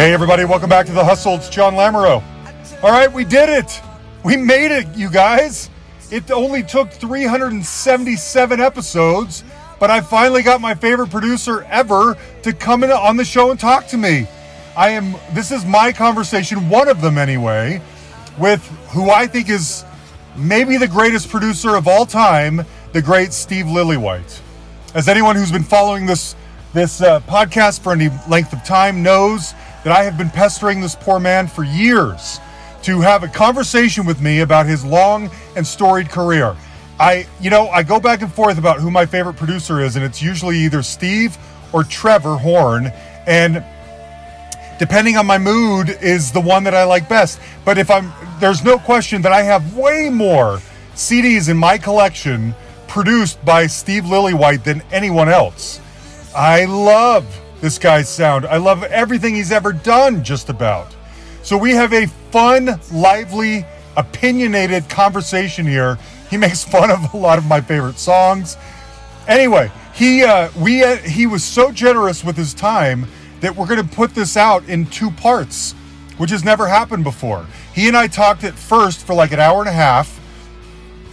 Hey, everybody, welcome back to The Hustle. It's Jon Lamoureux. All right, we did it. We made it, you guys. It only took 377 episodes, but I finally got my favorite producer ever to come in on the show and talk to me. I am, this is my conversation, one of them anyway, with who I think is maybe the greatest producer of all time, the great Steve Lillywhite. As anyone who's been following this this uh, podcast for any length of time knows that I have been pestering this poor man for years to have a conversation with me about his long and storied career. I, you know, I go back and forth about who my favorite producer is, and it's usually either Steve or Trevor Horn. And depending on my mood, is the one that I like best. But if I'm, there's no question that I have way more CDs in my collection produced by Steve Lillywhite than anyone else. I love this guy's sound. I love everything he's ever done, just about. So we have a fun, lively, opinionated conversation here. He makes fun of a lot of my favorite songs. Anyway, he uh, we uh, he was so generous with his time that we're going to put this out in two parts, which has never happened before. He and I talked at first for like an hour and a half,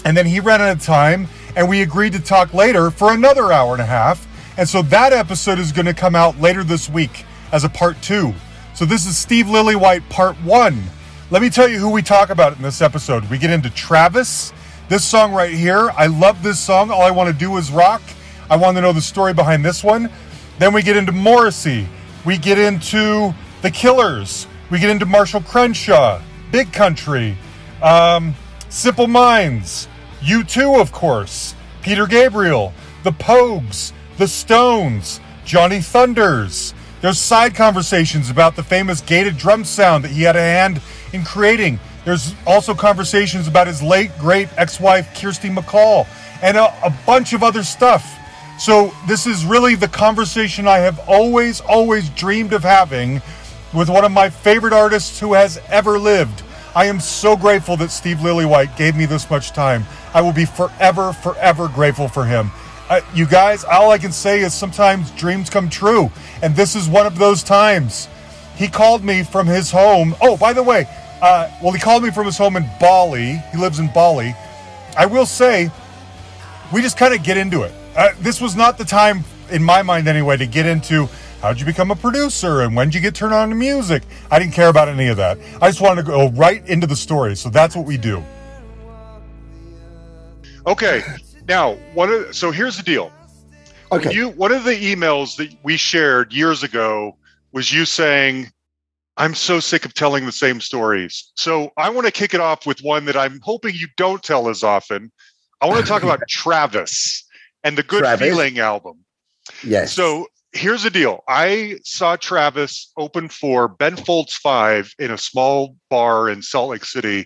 and then he ran out of time, and we agreed to talk later for another hour and a half. And so that episode is going to come out later this week as a part two. So this is Steve Lillywhite part one. Let me tell you who we talk about in this episode. We get into Travis, this song right here. I love this song. All I want to do is rock. I want to know the story behind this one. Then we get into Morrissey. We get into The Killers. We get into Marshall Crenshaw, Big Country, um, Simple Minds, U2, of course, Peter Gabriel, The Pogues, the Stones, Johnny Thunders. There's side conversations about the famous gated drum sound that he had a hand in creating. There's also conversations about his late great ex-wife Kirsty MacColl, and a, a bunch of other stuff. So this is really the conversation I have always, always dreamed of having with one of my favorite artists who has ever lived. I am so grateful that Steve Lillywhite gave me this much time. I will be forever, forever grateful for him. Uh, you guys, all I can say is sometimes dreams come true. And this is one of those times. He called me from his home. Oh, by the way, uh, well, he called me from his home in Bali. He lives in Bali. I will say, we just kind of get into it. Uh, this was not the time, in my mind anyway, to get into how'd you become a producer and when did you get turned on to music. I didn't care about any of that. I just wanted to go right into the story. So that's what we do. Okay, now, one of, so here's the deal. Okay. You one of the emails that we shared years ago was you saying, "I'm so sick of telling the same stories." So I want to kick it off with one that I'm hoping you don't tell as often. I want to talk about Travis and the Good Travis. Feeling album. Yes. So here's the deal. I saw Travis open for Ben Folds Five in a small bar in Salt Lake City,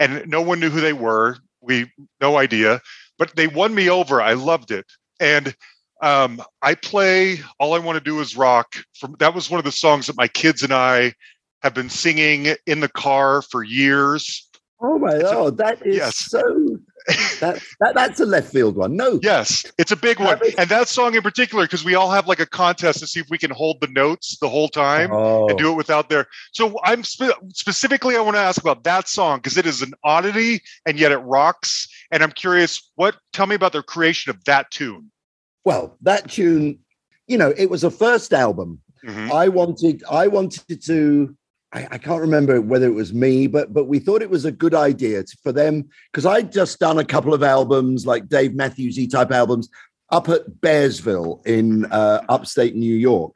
and no one knew who they were. We no idea, but they won me over. I loved it, and um, I play "All I Want to Do Is Rock." From that was one of the songs that my kids and I have been singing in the car for years. oh my god, that is Yes. so. That, that that's a left field one. No. Yes, it's a big one, and that song in particular because we all have like a contest to see if we can hold the notes the whole time. Oh, and do it without their. So I'm spe- specifically I want to ask about that song because it is an oddity and yet it rocks. And I'm curious, what? Tell me about the creation of that tune. well, that tune, you know, it was a first album. Mhm. I wanted, I wanted to. I, I can't remember whether it was me, but but we thought it was a good idea to, for them because I'd just done a couple of albums like Dave Matthewsy type albums up at Bearsville in uh, upstate New York.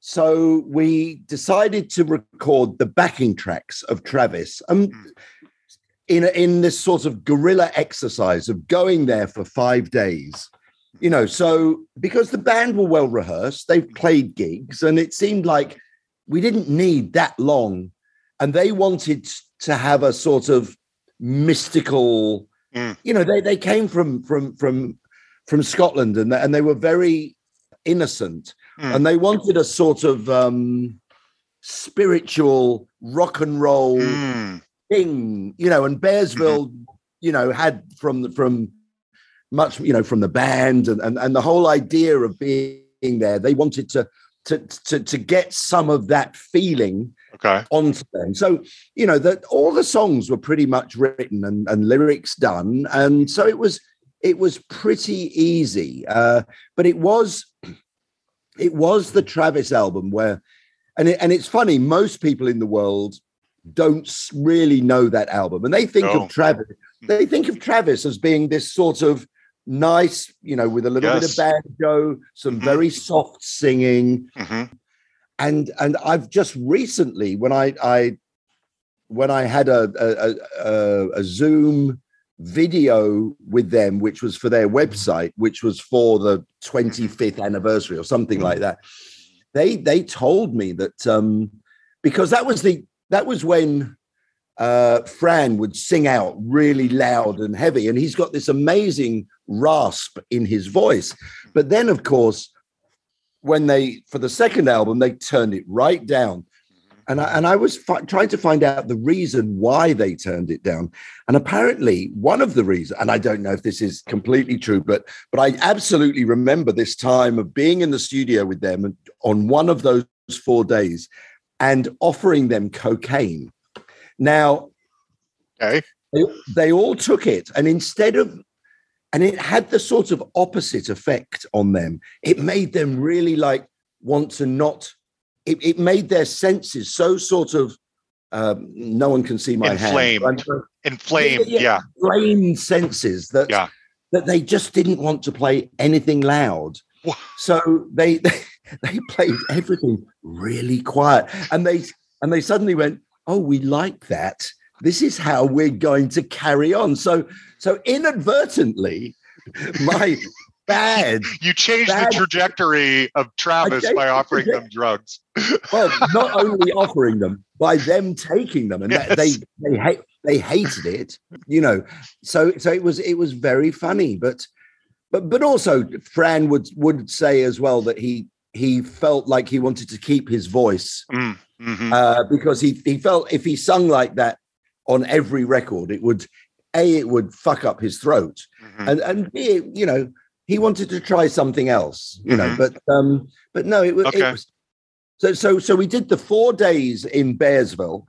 So we decided to record the backing tracks of Travis. Um, Mm. in in this sort of guerrilla exercise of going there for five days you know so because the band were well rehearsed they've played gigs and it seemed like we didn't need that long and they wanted to have a sort of mystical Mm. you know they they came from from from from Scotland and and they were very innocent Mm. and they wanted a sort of um spiritual rock and roll Mm. thing, you know, and Bearsville, you know, had from the from much, you know, from the band and and, and the whole idea of being there, they wanted to to to to get some of that feeling Okay. onto them. So, you know, that all the songs were pretty much written and, and lyrics done. And so it was it was pretty easy. Uh, but it was it was the Travis album where and it, and it's funny, most people in the world don't really know that album. And they think No. of Travis, they think of Travis as being this sort of nice, you know, with a little bit of banjo, some Mhm. very soft singing, hmm and and I've just recently when I I when I had a a, a, a Zoom video with them, which was for their website, which was for the 25th anniversary or something like that. They they told me that um, because that was the that was when uh, Fran would sing out really loud and heavy, and he's got this amazing rasp in his voice. But then, of course, when they for the second album they turned it right down. And I, and I was fi- trying to find out the reason why they turned it down. And apparently one of the reasons and I don't know if this is completely true but but I absolutely remember this time of being in the studio with them on one of those 4 days and offering them cocaine now Okay. they, they all took it and instead of and it had the sort of opposite effect on them it made them really like want to not it, it made their senses so sort of um, no one can see my Inflamed. hand but Inflamed. Yeah, Yeah. inflamed senses that Yeah. that they just didn't want to play anything loud so they, they they played everything really quiet and they and they suddenly went oh we like that. This is how we're going to carry on. So so inadvertently my bad You changed Bad- the trajectory of Travis by offering them drugs. well not only offering them by them taking them and that they they hate they hated it you know. So so it was it was very funny but but but also fran would would say as well that he he felt like he wanted to keep his voice. Mm, mhm. uh, because he he felt if he sung like that on every record it would a it would fuck up his throat Mhm. and and b you know he wanted to try something else you know Mhm. but um but no it, Okay. it was so so so we did the four days in bearsville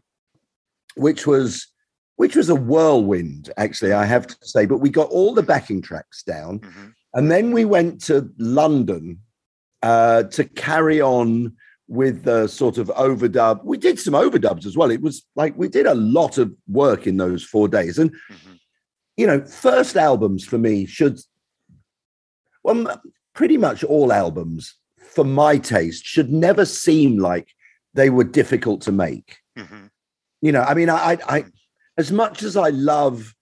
which was which was a whirlwind actually i have to say but we got all the backing tracks down Mhm. and then we went to london uh to carry on with the sort of overdub we did some overdubs as well it was like we did a lot of work in those four days and Mhm. you know, first albums for me should, well, pretty much all albums for my taste should never seem like they were difficult to make. Mhm. You know, I mean, I, I, I as much as I love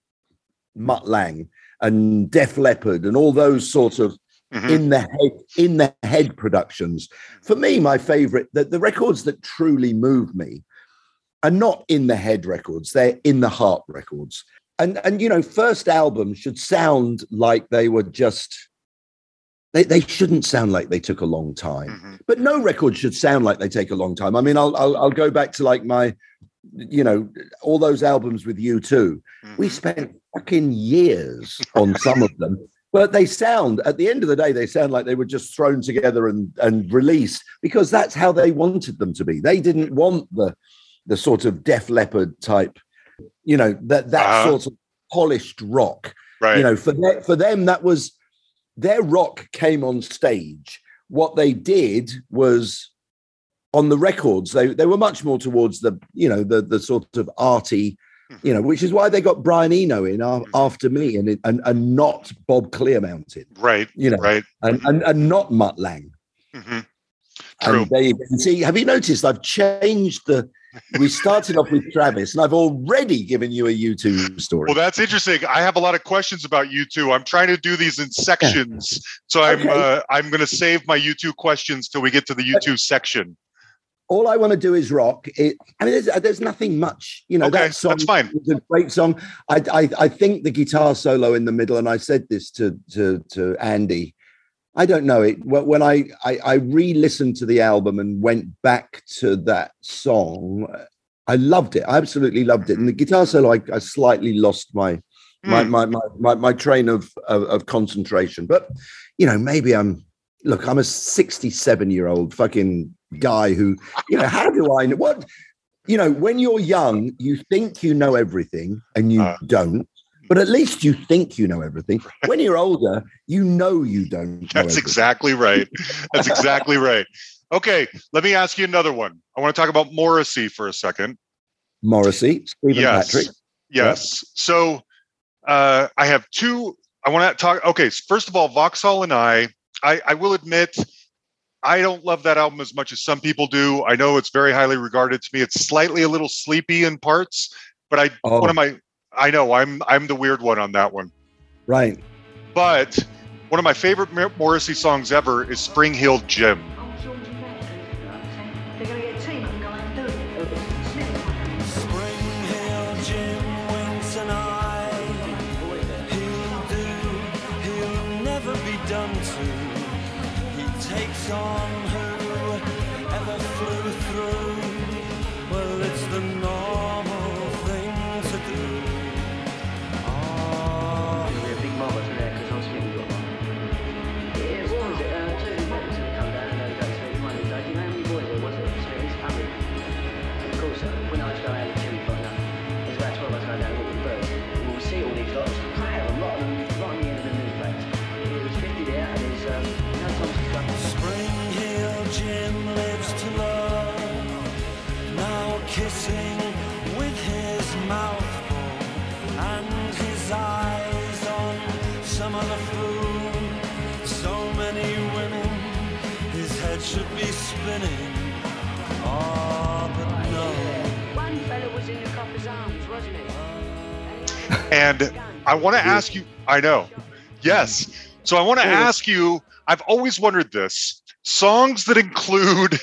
Mutt Lange and Def Leppard and all those sort of Mhm. in the head in the head productions, for me, my favorite, the, the records that truly move me are not in the head records; they're in the heart records. And and you know, first albums should sound like they were just. They, they shouldn't sound like they took a long time Mhm. but no record should sound like they take a long time. I mean, I'll I'll, I'll go back to like my, you know, all those albums with U2. We Mhm. spent fucking years on some of them, but they sound at the end of the day they sound like they were just thrown together and and released because that's how they wanted them to be. They didn't want the the sort of Def Leppard type, you know, that that Uh-huh. sort of polished rock Right. you know for them, for them that was their rock came on stage what they did was on the records they they were much more towards the you know the the sort of arty you know which is why they got Brian Eno in after me and and and not Bob Clearmountain right. you know Right. and and, and not Mutt Lange Mhm. True. and they and see have you noticed I've changed the we started off with Travis and I've already given you a U2 story Well, that's interesting. I have a lot of questions about U2. I'm trying to do these in sections, so I'm uh, I'm going to save my U2 questions till we get to the U2 section. All I want to do is rock. It, I mean, there's, there's nothing much, you know. Okay, that song that's fine. is a great song. I, I, I think the guitar solo in the middle, and I said this to to to Andy. I don't know it. When I, I I re-listened to the album and went back to that song, I loved it. I absolutely loved it. And the guitar solo, I, I slightly lost my my, Hmm. my, my my my train of, of of concentration. But you know, maybe I'm look, I'm a 67 year old fucking guy who, you know, how do I know what? You know, when you're young, you think you know everything and you Uh. don't. But at least you think you know everything. When you're older, you know you don't. know That's everything. exactly right. That's exactly right. Okay, let me ask you another one. I want to talk about Morrissey for a second. Morrissey, Stephen yes. Patrick. Yes. So uh, I have two. I want to talk. Okay. First of all, Vauxhall and I, I, I will admit, I don't love that album as much as some people do. I know it's very highly regarded to me. It's slightly a little sleepy in parts, but I Oh. one of my I know I'm I'm the weird one on that one. Right. But one of my favorite Morrissey songs ever is Spring Heeled Jim. Takes spinning. Ah, but no. One fella was in the copper's arms, wasn't he? And I want to ask you, I know. Yes. So I want to ask you, I've always wondered this. Songs that include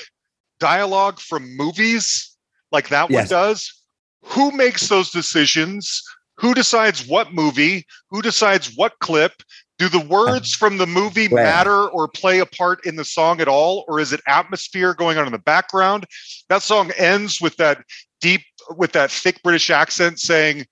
dialogue from movies like that one does, who makes those decisions? Who decides what movie? Who decides what clip? Do the words from the movie Well- matter or play a part in the song at all? Or is it atmosphere going on in the background? That song ends with that deep, with that thick British accent saying,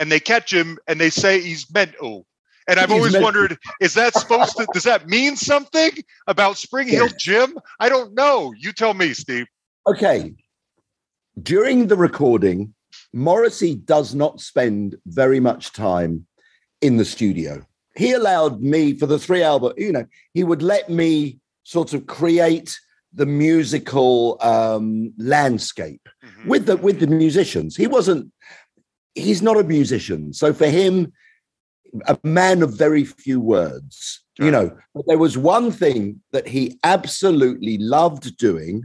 and they catch him and they say he's mental. And I've He's always wondered, is that supposed to, does that mean something about Spring Heeled Yes. Jim? I don't know. You tell me, Steve. Okay. During the recording, Morrissey does not spend very much time in the studio. He allowed me for the three album, you know, he would let me sort of create the musical um, landscape with the with the musicians. He wasn't. He's not a musician, so for him, a man of very few words. You know, but there was one thing that he absolutely loved doing,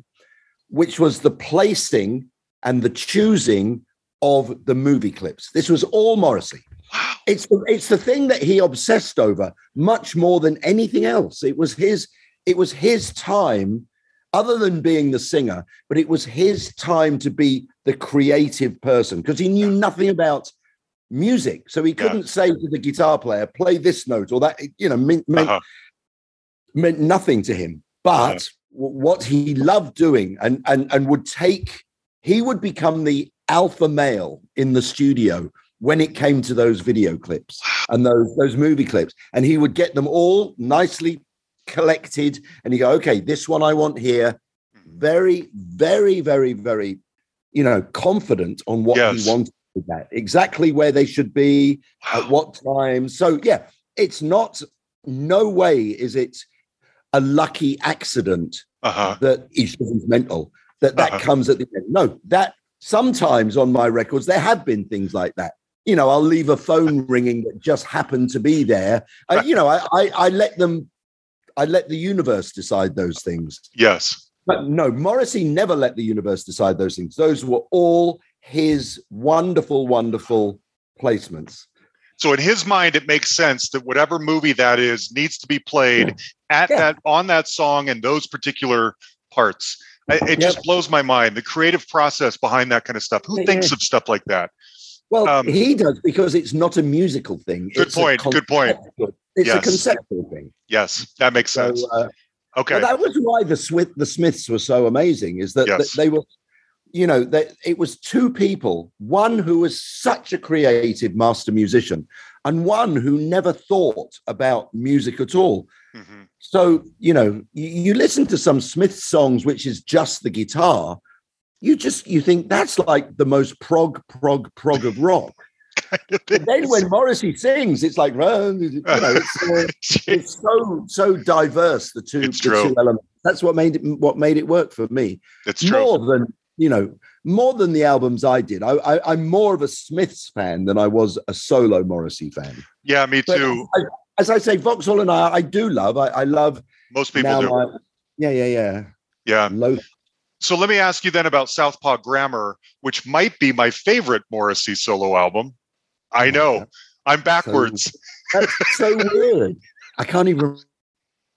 which was the placing and the choosing of the movie clips. This was all Morrissey. Wow. It's the, it's the thing that he obsessed over much more than anything else. It was his it was his time, other than being the singer, but it was his time to be the creative person because he knew nothing about music. So he couldn't say to the guitar player, play this note or that, you know, meant, meant, Uh-huh. meant nothing to him. But Uh-huh. what he loved doing and, and, and would take, he would become the alpha male in the studio when it came to those video clips and those, those movie clips. And he would get them all nicely collected and you go, okay, this one I want here. Very, very, very, very, you know, confident on what Yes. he wanted with that, exactly where they should be, at what time. So yeah, it's not no way is it a lucky accident Uh-huh. that he's mental that that Uh-huh. comes at the end. No, that sometimes on my records there have been things like that. You know, I'll leave a phone ringing that just happened to be there. Uh, you know, I, I I let them, I let the universe decide those things. Yes. But no, Morrissey never let the universe decide those things. Those were all his wonderful, wonderful placements. So in his mind, it makes sense that whatever movie that is needs to be played at Yeah. that on that song and those particular parts. I- It just blows my mind the creative process behind that kind of stuff. Who Yeah, thinks yeah. of stuff like that? Well, Um, he does because it's not a musical thing. Good It's point, good point. It's a conceptual thing. Yes, that makes So, sense. uh, Okay. That was why the Smith, the Smiths were so amazing. Is that, that they were, you know, that it was two people. One who was such a creative master musician, and one who never thought about music at all. Mhm. So, you know, you, you listen to some Smith songs, which is just the guitar, you just you think that's like the most prog, prog, prog of rock. Then when Morrissey sings, it's like, you know, it's, uh, it's so so diverse. The two, the two elements. That's what made it what made it work for me. it's true. More than you know, more than the albums I did. I, I, I'm more of a Smiths fan than I was a solo Morrissey fan. Yeah, me too. I, as I say, Vauxhall and I, I do love. I, I love Most people now. do. My, yeah, yeah, yeah. Yeah. Low, So let me ask you then about Southpaw Grammar, which might be my favorite Morrissey solo album. I oh know. I'm backwards. That's so weird. I can't even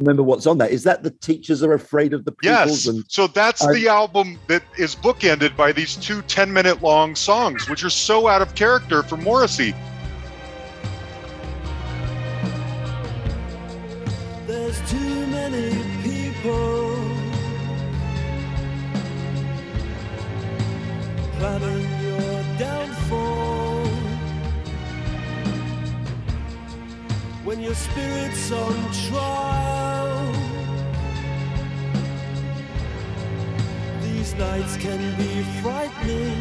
remember what's on that. Is that the teachers are afraid of the pupils? Yes. And So that's I- the album that is bookended by these two 10 minute long songs, which are so out of character for Morrissey. Planning your downfall. When your spirit's on trial, these nights can be frightening.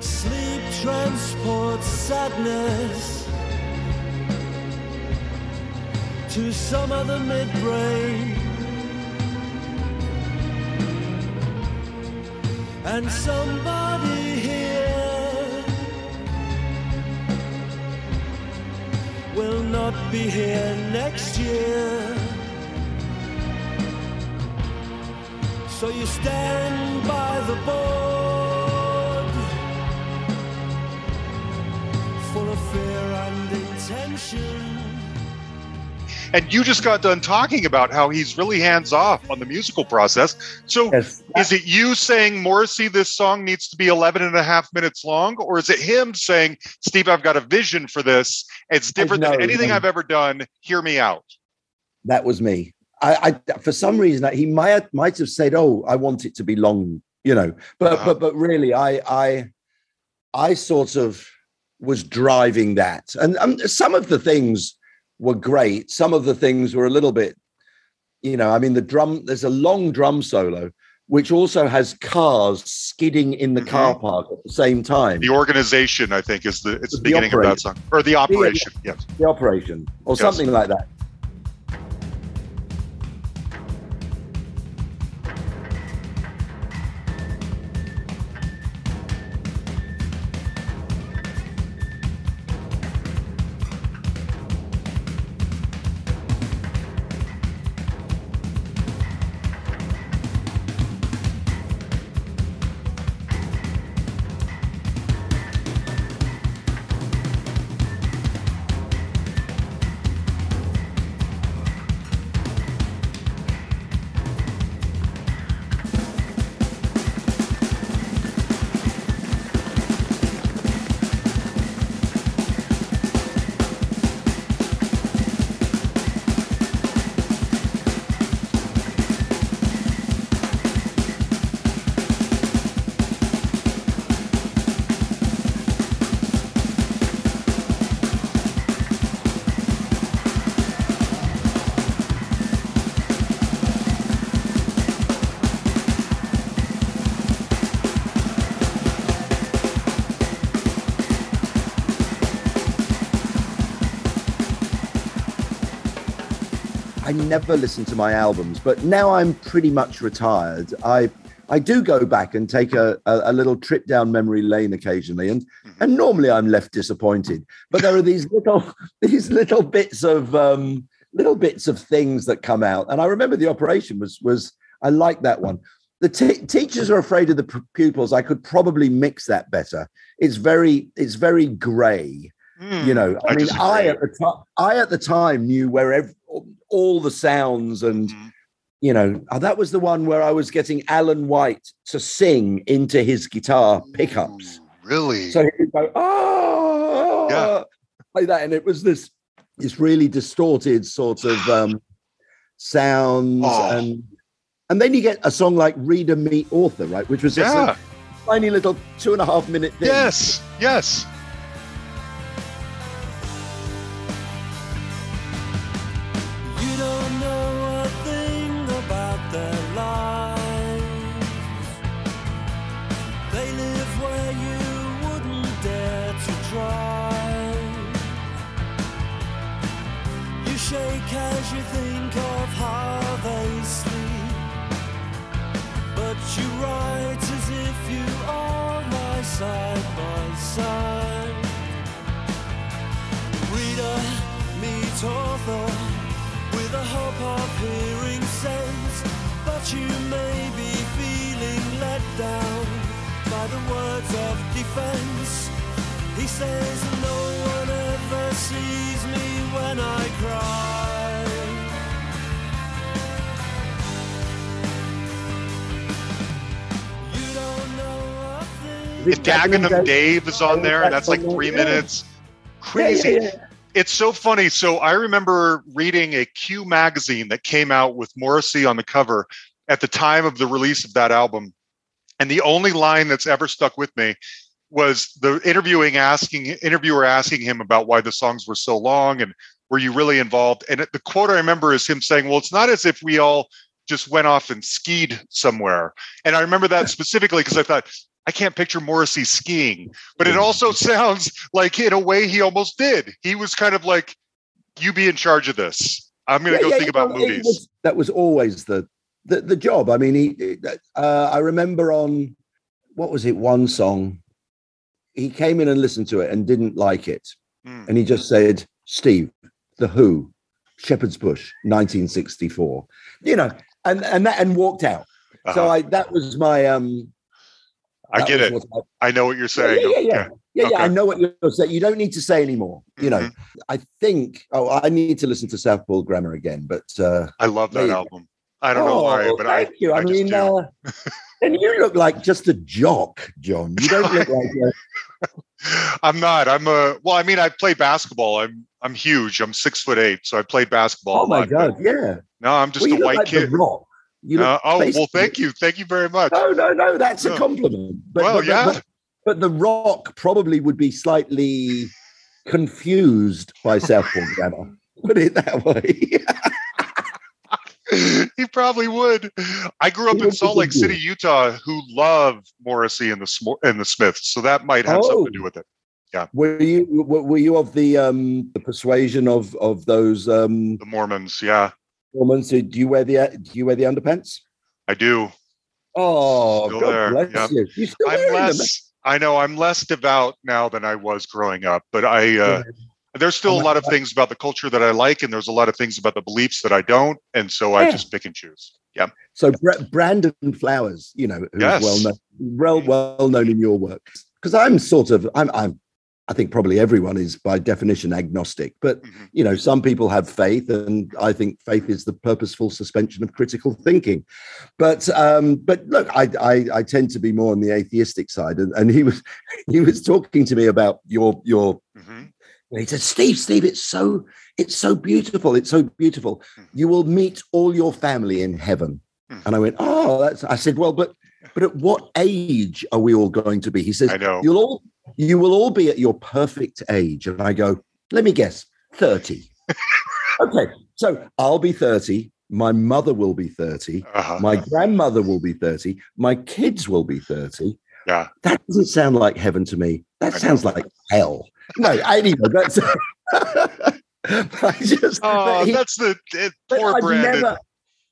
Sleep transports sadness to some other midbrain. And somebody here will not be here next year. So you stand by the board full of fear and intention. And you just got done talking about how he's really hands off on the musical process. So yes, is it you saying, Morrissey, this song needs to be 11 and a half minutes long? Or is it him saying, Steve, I've got a vision for this. It's different than anything I've ever done. Hear me out. that was me. I, I for some reason he might might have said, "Oh, I want it to be long," you know. But Uh-huh. but but really, I I I sort of was driving that, and um, some of the things were great. Some of the things were a little bit, you know. I mean, the drum. There's a long drum solo, which also has cars skidding in the Mhm. car park at the same time. The organization, I think, is the it's the, The beginning of that song. Or the operation. Yes. the operation or Yes. something like that. I never listen to my albums, but now I'm pretty much retired. I I do go back and take a, a, a little trip down memory lane occasionally, and and normally I'm left disappointed. But there are these little these little bits of um, little bits of things that come out, and I remember the operation was was I like that one. The t- teachers are afraid of the p- pupils. I could probably mix that better. It's very it's very grey Hmm, you know i, mean disagree. i at the time i at the time knew where ev- all the sounds and Mhm. you know uh, that was the one where i was getting Alain Whyte to sing into his guitar pickups Ooh, Really? so he would go oh Yeah. like that and it was this this really distorted sort of um sounds Oh. and and then you get a song like reader meet author right which was just a- yeah. tiny little two and a half minute thing. Yes, yes. Meet author with a hope of hearing sense. But you may be feeling let down by the words of defense. He says, No one ever sees me when I cry. You don't know a thing. If Dagenham Dave is on there, that's like three Yeah. minutes. Yeah, Crazy. It's so funny. So I remember reading a Q magazine that came out with Morrissey on the cover at the time of the release of that album. And the only line that's ever stuck with me was the interviewing asking interviewer asking him about why the songs were so long and were you really involved? And the quote I remember is him saying, "Well, it's not as if we all just went off and skied somewhere." And I remember that specifically because I thought I can't picture Morrissey skiing, but it also sounds like in a way he almost did. He was kind of like, "You be in charge of this. I'm going to Yeah, go yeah, think about it movies." was- that was always the, the the job. I mean, he. Uh, I remember on what was it? One song. He came in and listened to it and didn't like it, Hmm. and he just said, "Steve, the Who, Shepherd's Bush, 1964." You know, and and that and walked out. So Uh-huh. I that was my um. I get it. I- I know what you're Yeah, saying. yeah, yeah, yeah. Okay. Yeah, yeah, I know what you're saying. You don't need to say anymore. You know, Mhm. I think. Oh, I need to listen to Southpaw Grammar again, but uh, I love that album. I don't know why, Oh, but I, thank you. I, I mean, uh, and you look like just a jock, Jon. You don't look like a, I'm not. I'm a well. I mean, I play basketball. I'm I'm huge. I'm six foot eight, so I played basketball. oh my lot, god, yeah. No, I'm just well, a white like kid. Rock. You Uh, oh well, thank you, thank you very much. No, no, no. That's a compliment. But, Well, but, yeah. but, but the Rock probably would be slightly confused by Southpaw Grammar. Put it that way. he probably would. I grew up He in Salt Lake City, Utah, who love Morrissey and the and the Smiths, so that might have something to Oh. do with it. Yeah. Were you were were you of the um the persuasion of of those um The Mormons, yeah, women? So do you wear the do you wear the underpants? I do. Oh, Still God there, bless yeah. you. I'm wearing them? less. I know I'm less devout now than I was growing up, but I uh, there's still a lot of things about the culture that I like, and there's a lot of things about the beliefs that I don't, and so I Yeah. just pick and choose. Yeah, So Bra- Brandon Flowers, you know, who's Yes. well known, well, well known in your work, because I'm sort of, I'm, I'm, I think probably everyone is by definition agnostic, but Mhm. you know, some people have faith, and I think faith is the purposeful suspension of critical thinking. But, um, but look, I, I, I tend to be more on the atheistic side, and, and he was, he was talking to me about your, your Mhm. and he said, Steve, Steve, it's so, it's so beautiful. It's so beautiful. Mhm. You will meet all your family in heaven. Mhm. And I went, Oh, that's I said, Well, but but at what age are we all going to be? He says, I know. You'll all you will all be at your perfect age. And I go, Let me guess, 30. okay. So I'll be 30. My mother will be 30. Uh-huh. My grandmother will be 30. My kids will be 30. Yeah. That doesn't sound like heaven to me. That sounds like hell. No, I anyway, that's. I just. Oh, he- that's the it, poor I've Brandon. never,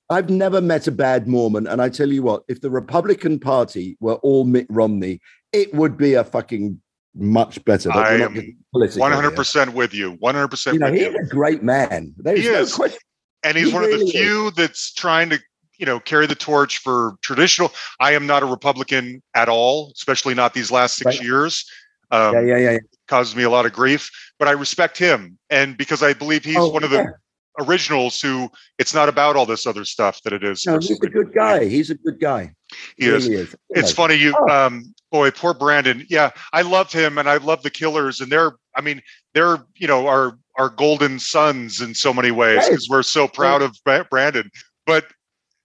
I've never met a bad Mormon, and I tell you what, if the Republican Party were all Mitt Romney, it would be a fucking much better. But I am One hundred percent with you. One hundred percent. You know, he's you. a great man. There's He no is. question. And he's he one of really the is. few that's trying to, you know, carry the torch for traditional. I am not a Republican at all, especially not these last six Right. years. Um, yeah, yeah, yeah. yeah. Causes me a lot of grief, but I respect him, and because I believe he's Oh, one of the originals who it's not about all this other stuff that it is. No, he's a good guy. He's a good guy. He is. really is. It's funny you Oh. um boy poor brandon yeah i loved him and i love the killers and they're i mean they're you know our our golden sons in so many ways Right. because we're so proud of brandon but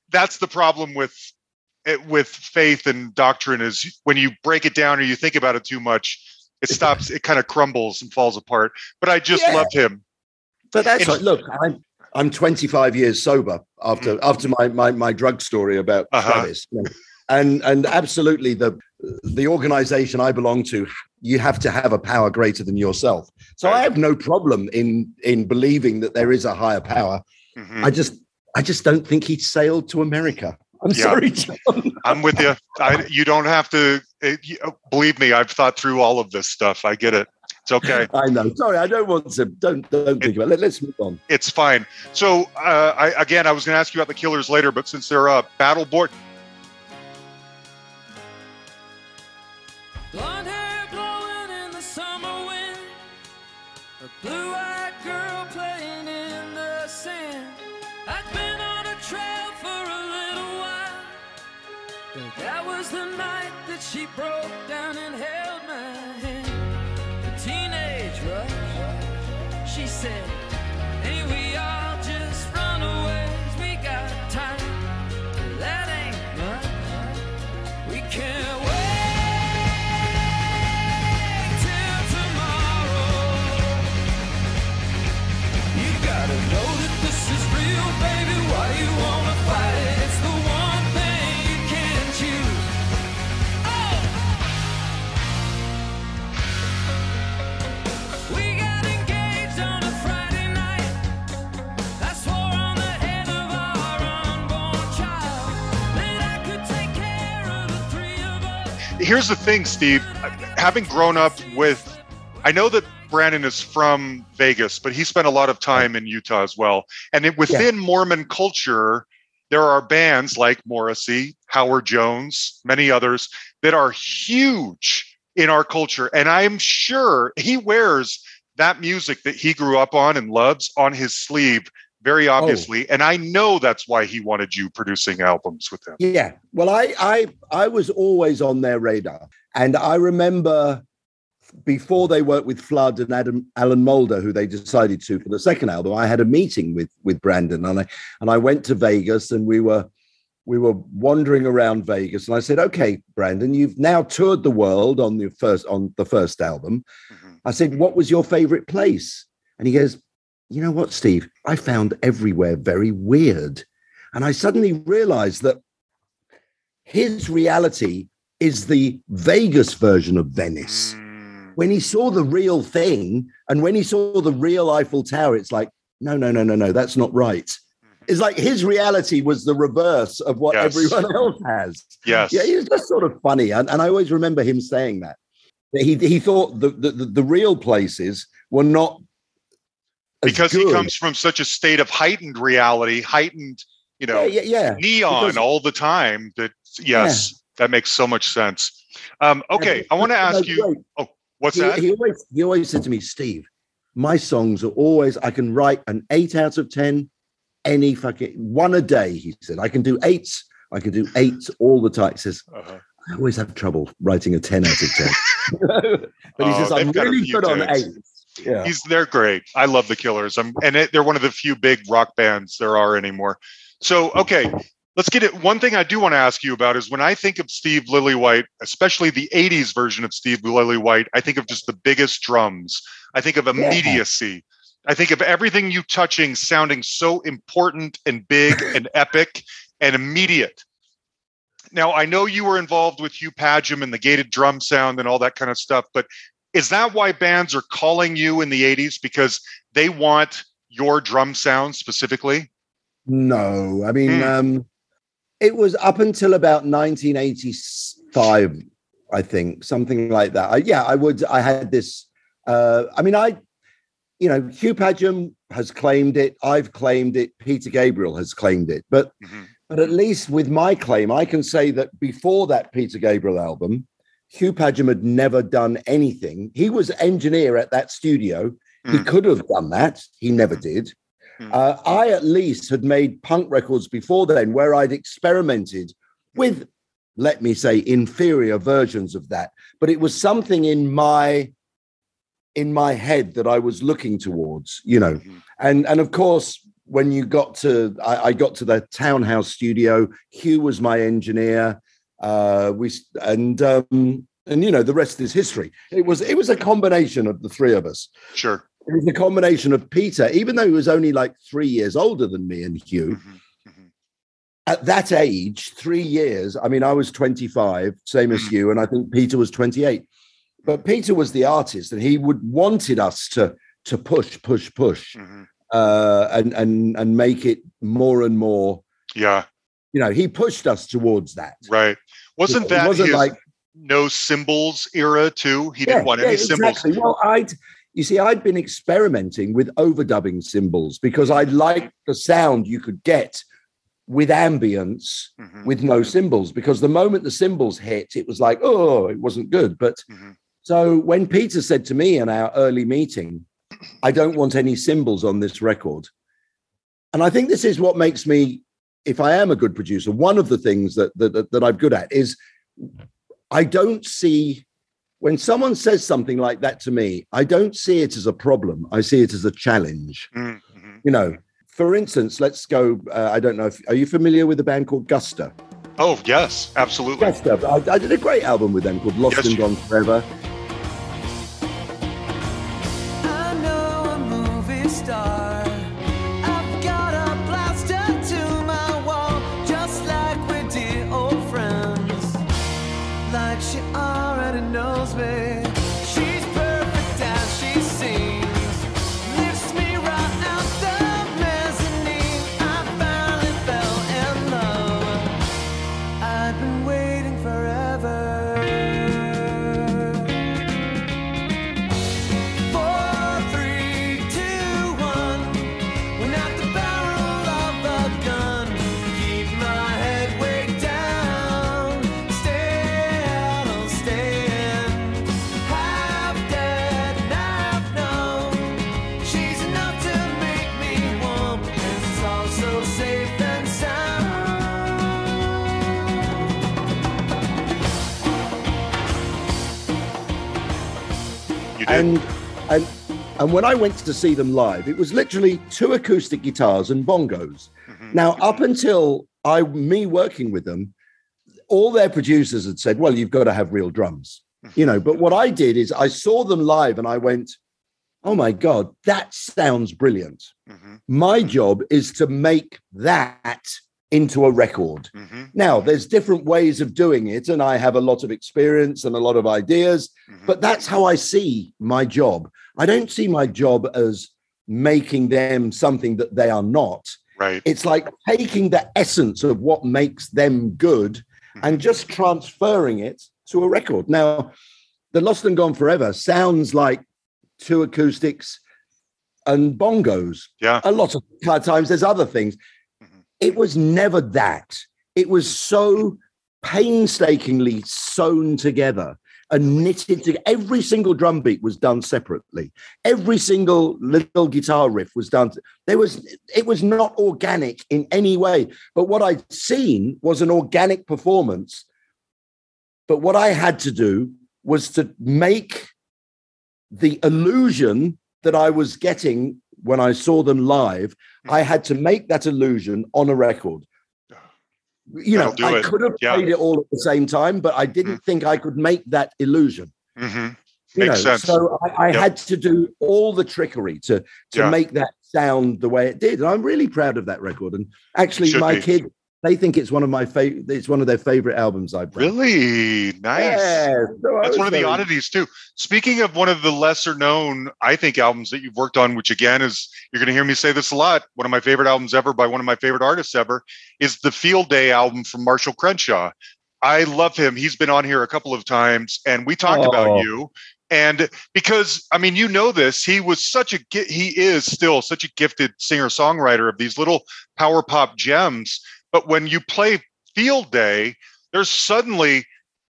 that's the problem with it, with faith and doctrine is when you break it down or you think about it too much, it stops. It kind of crumbles and falls apart. But I just Yeah. loved him. But that's It's- like, look, I'm I'm 25 years sober after after my my my drug story about. Uh-huh. Travis, you know. And and absolutely the the organization I belong to, you have to have a power greater than yourself. So I have no problem in in believing that there is a higher power. Mhm. I just I just don't think he sailed to America. I'm Yeah. sorry, Jon. I'm with you. I, you don't have to it, you, believe me. I've thought through all of this stuff. I get it. It's okay. I know. Sorry, I don't want to. Don't don't think about it. Let, let's move on. It's fine. So, uh, I, again, I was going to ask you about the Killers later, but since they're uh, Battle Born, broke down here's the thing, Steve. Having grown up with, I know that Brandon is from Vegas, but he spent a lot of time in Utah as well. And it, within Mormon culture, there are bands like Morrissey, Howard Jones, many others that are huge in our culture. And I'm sure he wears that music that he grew up on and loves on his sleeve very obviously. And I know that's why he wanted you producing albums with him. Yeah. Well, I I I was always on their radar, and I remember before they worked with Flood and Adam Alan Moulder, who they decided to for the second album. I had a meeting with with Brandon, and I and I went to Vegas, and we were we were wandering around Vegas, and I said, "Okay, Brandon, you've now toured the world on the first on the first album." Mhm. I said, "What was your favorite place?" And he goes, "You know what, Steve? I found everywhere very weird." And I suddenly realized that his reality is the Vegas version of Venice. Mm, When he saw the real thing and when he saw the real Eiffel Tower, it's like, no, no, no, no, no, that's not right. It's like his reality was the reverse of what Yes. everyone else has. Yes. Yeah, he was just sort of funny. And, and I always remember him saying that. He, he thought the, the, the real places were not because he comes from such a state of heightened reality, heightened, you know, yeah, yeah, yeah. neon because- all the time. That yes, that makes so much sense. Um, okay, I want to ask you. wait. What's he, that? he always he always said to me, Steve, my songs are always I can write an eight out of ten, any fucking one a day. He said I can do eights. I can do eights all the time. He says Uh-huh. I always have trouble writing a ten out of ten. but he Oh, says I'm they've got a really good on eights. Yeah. He's they're great. I love the Killers. I'm and it, they're one of the few big rock bands there are anymore. So okay, let's get it. One thing I do want to ask you about is when I think of Steve Lillywhite, especially the '80s version of Steve Lillywhite, I think of just the biggest drums. I think of immediacy. I think of everything you touching sounding so important and big and epic and immediate. Now, I know you were involved with Hugh Padgham and the gated drum sound and all that kind of stuff, but is that why bands are calling you in the 80s because they want your drum sound specifically? No, I mean, Hmm. um, it was up until about 1985, I think, something like that. I, yeah, I would. I had this. Uh, I mean, I, you know, Hugh Padgham has claimed it. I've claimed it. Peter Gabriel has claimed it. But Mhm. but at least with my claim, I can say that before that Peter Gabriel album, Hugh Padgham had never done anything. He was engineer at that studio. He Mm. could have done that. He never did. Mm. Uh, I at least had made punk records before then where I'd experimented with, let me say, inferior versions of that. But it was something in my in my head that I was looking towards, you know. Mhm. And and of course, when you got to I, I got to the townhouse studio. Hugh was my engineer. Uh, we and um, and you know the rest is history. It was it was a combination of the three of us. Sure. It was a combination of Peter, even though he was only like three years older than me and Hugh. Mhm, mhm. At that age, three years. I mean, I was 25, same as you, and I think Peter was 28. But Peter was the artist, and he would wanted us to to push, push, push, Mhm. uh, and and and make it more and more. Yeah. You know, he pushed us towards that. Right. Wasn't It that wasn't his like no cymbals era too? He didn't want yeah, any cymbals. exactly. Well, I'd you see, I'd been experimenting with overdubbing cymbals because I liked the sound you could get with ambience Mhm, with no cymbals. Because the moment the cymbals hit, it was like, oh, it wasn't good. But mhm. so when Peter said to me in our early meeting, I don't want any cymbals on this record. And I think this is what makes me, if I am a good producer, one of the things that that, that, I'm good at is I don't see when someone says something like that to me, I don't see it as a problem. I see it as a challenge. Mhm, mhm. You know, for instance, let's go. Uh, I don't know if are you familiar with a band called Guster? Oh yes, absolutely. Guster. I, I did a great album with them called Lost Yes, and Gone Forever. And and and when I went to see them live, it was literally two acoustic guitars and bongos. Mhm. Now, up until I me working with them, all their producers had said, "Well, you've got to have real drums," you know. But what I did is I saw them live and I went, "Oh my god, that sounds brilliant." Mhm, My job is to make that into a record. mhm, Now, there's different ways of doing it, and I have a lot of experience and a lot of ideas. mhm. But that's how I see my job. I don't see my job as making them something that they are not. right. It's like taking the essence of what makes them good and just transferring it to a record. Now, The Lost and Gone Forever sounds like two acoustics and bongos. Yeah. A lot of times there's other things. It was never that. It was so painstakingly sewn together and knitted together. Every single drum beat was done separately. Every single little guitar riff was done. There was it was not organic in any way. But what I'd seen was an organic performance. But what I had to do was to make the illusion that I was getting when I saw them live. I had to make that illusion on a record. You know, I it. could have Yeah. played it all at the same time, but I didn't think I could make that illusion. hmm You Makes know, sense. so I, I Yep. had to do all the trickery to to Yeah. make that sound the way it did. And I'm really proud of that record. And actually, my be. kid, they think it's one of my favorite. It's one of their favorite albums I've done. Really nice. Yeah, so That's one of the very- oddities too. Speaking of one of the lesser known, I think albums that you've worked on, which again is you're going to hear me say this a lot. One of my favorite albums ever by one of my favorite artists ever is the Field Day album from Marshall Crenshaw. I love him. He's been on here a couple of times, and we talked Oh. about you. And because I mean, you know this, he was such a he is still such a gifted singer songwriter of these little power pop gems. But when you play Field Day, there's suddenly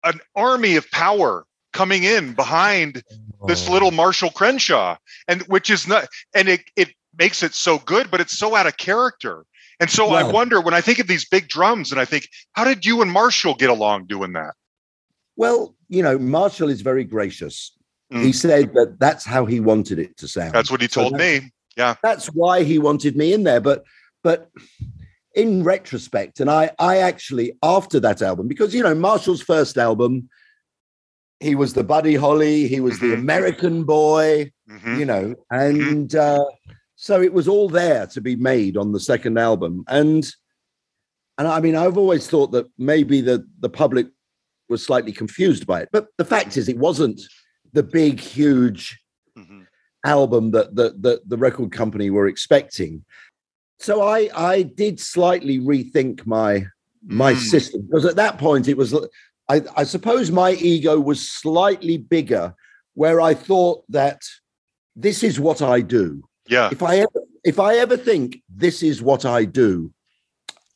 an army of power coming in behind this Oh. little Marshall Crenshaw, and which is not, and it it makes it so good, but it's so out of character. And so I wonder when I think of these big drums, and I think, how did you and Marshall get along doing that? Well, you know, Marshall is very gracious. Mm. He said that that's how he wanted it to sound. That's what he told that's- me. Yeah. That's why he wanted me in there. But but in retrospect, and I I actually after that album, because you know, Marshall's first album, he was the Buddy Holly, he was the Mhm. American boy, Mhm. you know, and uh, so it was all there to be made on the second album. And and I mean, I've always thought that maybe the the public was slightly confused by it, but the fact is, it wasn't the big, huge Mhm. album that that that the record company were expecting. So I I did slightly rethink my my Mm. system because at that point it was I, I suppose my ego was slightly bigger where I thought that this is what I do. Yeah. If I ever if I ever think this is what I do,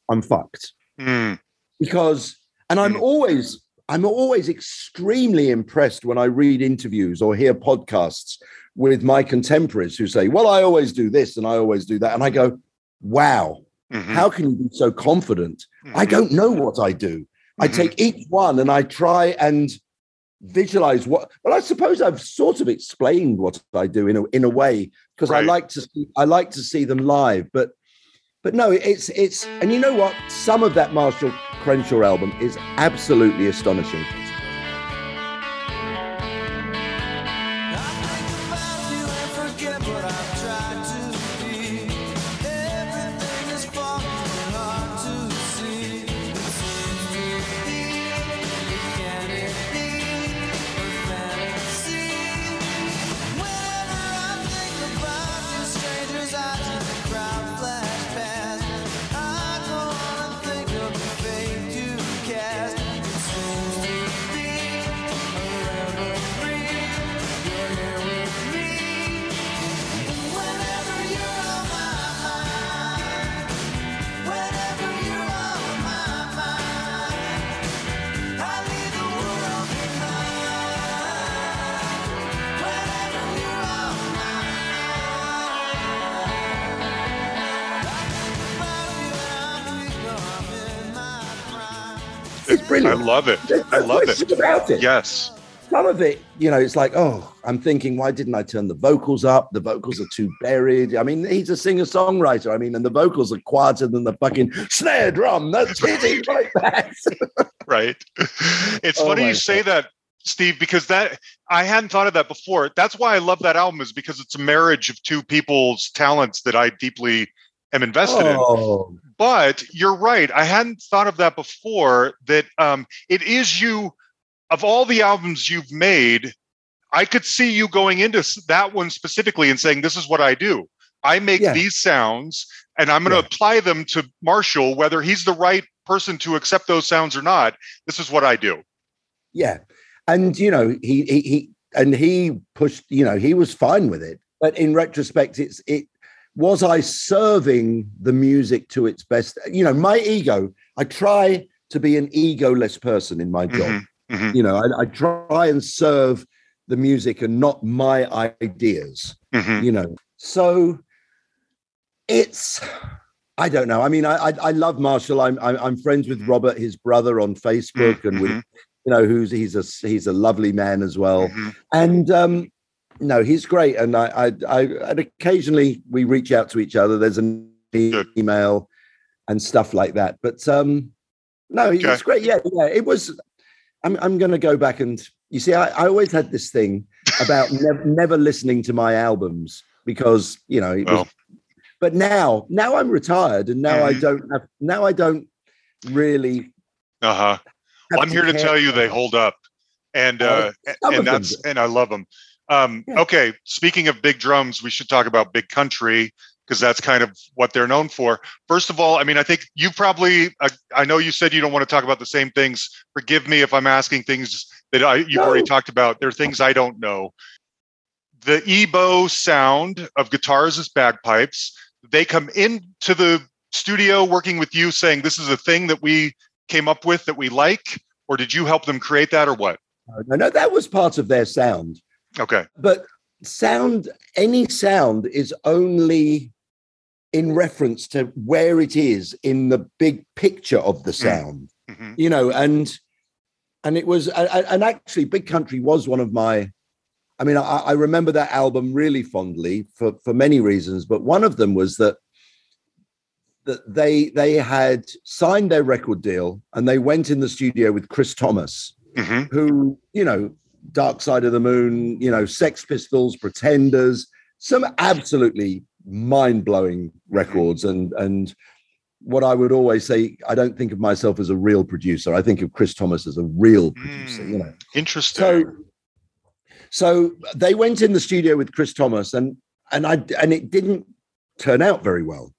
I'm fucked Mm. because and i'm Mm. always i'm always extremely impressed when i read interviews or hear podcasts with my contemporaries who say well i always do this and i always do that and i go wow Mhm. how can you be so confident i Mhm. don't know what i do i Mhm. take each one and i try and visualize what well i suppose i've sort of explained what i do in a, in a way because i like to see i like to see them live but but no it's it's and you know what some of that marshall crenshaw album is absolutely astonishing love it. There's I love it. about it Yes. some of it, you know, it's like, oh, I'm thinking, why didn't I turn the vocals up? The vocals are too buried. I mean, he's a singer songwriter. I mean, and the vocals are quieter than the fucking snare drum. That's hitting like that. Right. It's Oh funny you say that, Steve, because that I hadn't thought of that before. That's why I love that album, is because it's a marriage of two people's talents that I deeply am invested in. Oh. But you're right i hadn't thought of that before that um, it is you of all the albums you've made i could see you going into that one specifically and saying this is what i do i make Yeah. these sounds and i'm going to Yeah. apply them to marshall whether he's the right person to accept those sounds or not this is what i do yeah. And, you know, he, he, he, and he pushed, you know, he was fine with it. But in retrospect, it's, it, was I serving the music to its best? You know, my ego, I try to be an egoless person in my job. Mhm, mhm, you know I, I try and serve the music and not my ideas mhm. you know so it's i don't know i mean i i, I love marshall I'm, I'm i'm friends with Mhm. robert his brother on facebook and with Mhm, you know who's he's a he's a lovely man as well and um no he's great and i i, I and occasionally we reach out to each other there's an email and stuff like that but um no Okay. it's great yeah yeah it was i'm, I'm going to go back and you see i, I always had this thing about never, never listening to my albums because you know it was, but now now i'm retired and now i Mhm. don't have now i don't really uh-huh have I'm here to tell you they hold up, and uh, some of and that's do. and I love them. Um, Yeah. Okay, speaking of big drums, we should talk about Big Country because that's kind of what they're known for. First of all, I mean, I think you probably, I, I know you said you don't want to talk about the same things. Forgive me if I'm asking things that I, you've already talked about. There are things I don't know. The EBow sound of guitars as bagpipes. They come into the studio working with you, saying this is a thing that we came up with that we like, or did you help them create that, or what? no no that was part of their sound Okay. but sound any sound is only in reference to where it is in the big picture of the sound Mhm. you know and and it was and actually big country was one of my I mean, I, I remember that album really fondly for for many reasons, but one of them was that that they they had signed their record deal and they went in the studio with Chris Thomas, hmm who you know, Dark Side of the Moon, you know, Sex Pistols, Pretenders, some absolutely mind blowing records, and and what I would always say, I don't think of myself as a real producer. I think of Chris Thomas as a real producer. You know, hmm, Interesting. so so they went in the studio with Chris Thomas and and I and it didn't turn out very well.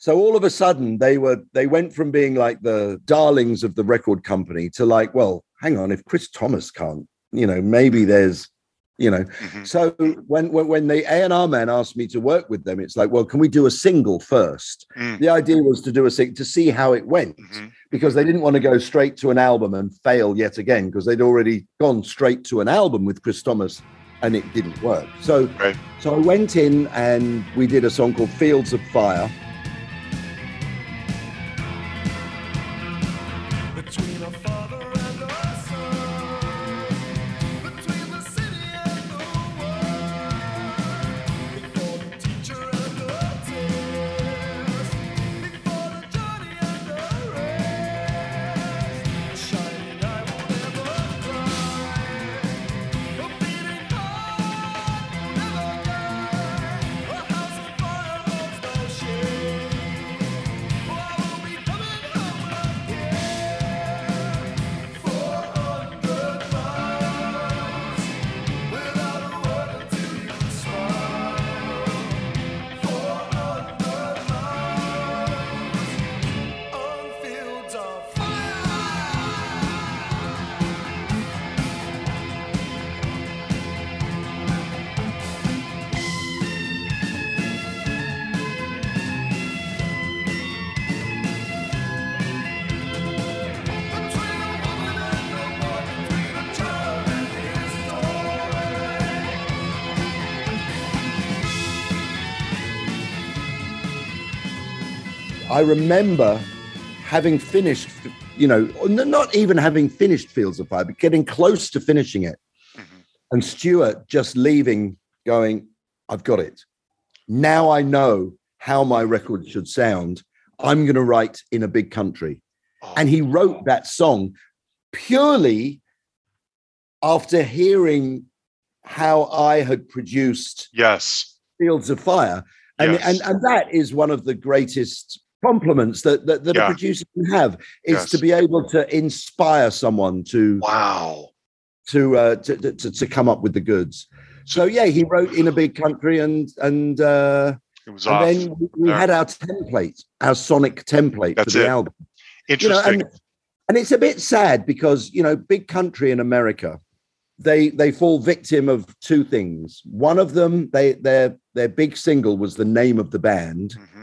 So all of a sudden they were they went from being like the darlings of the record company to like, well, hang on, if Chris Thomas can't, you know, maybe there's you know. Mhm. So when when, when the A&R man asked me to work with them, it's like, well, can we do a single first? Mm. The idea was to do a single to see how it went Mhm. because they didn't want to go straight to an album and fail yet again because they'd already gone straight to an album with Chris Thomas and it didn't work. So Right. so I went in and we did a song called Fields of Fire. I remember having finished, you know, not even having finished Fields of Fire, but getting close to finishing it. Mhm. And Stuart just leaving, going, I've got it. Now I know how my record should sound. I'm going to write in a big country. Oh, And he wrote that song purely after hearing how I had produced yes. Fields of Fire. And, Yes. and, and that is one of the greatest compliments that, that, that Yeah. a producer can have is Yes. to be able to inspire someone to Wow. to, uh, to, to to come up with the goods. So yeah, he wrote in a big country, and and uh, It was and off. then we- there. had our template, our sonic template That's for the it. album. You know, Interesting. and and it's a bit sad because you know, big country in America, they they fall victim of two things. One of them, they their their big single was the name of the band. Mhm, mhm,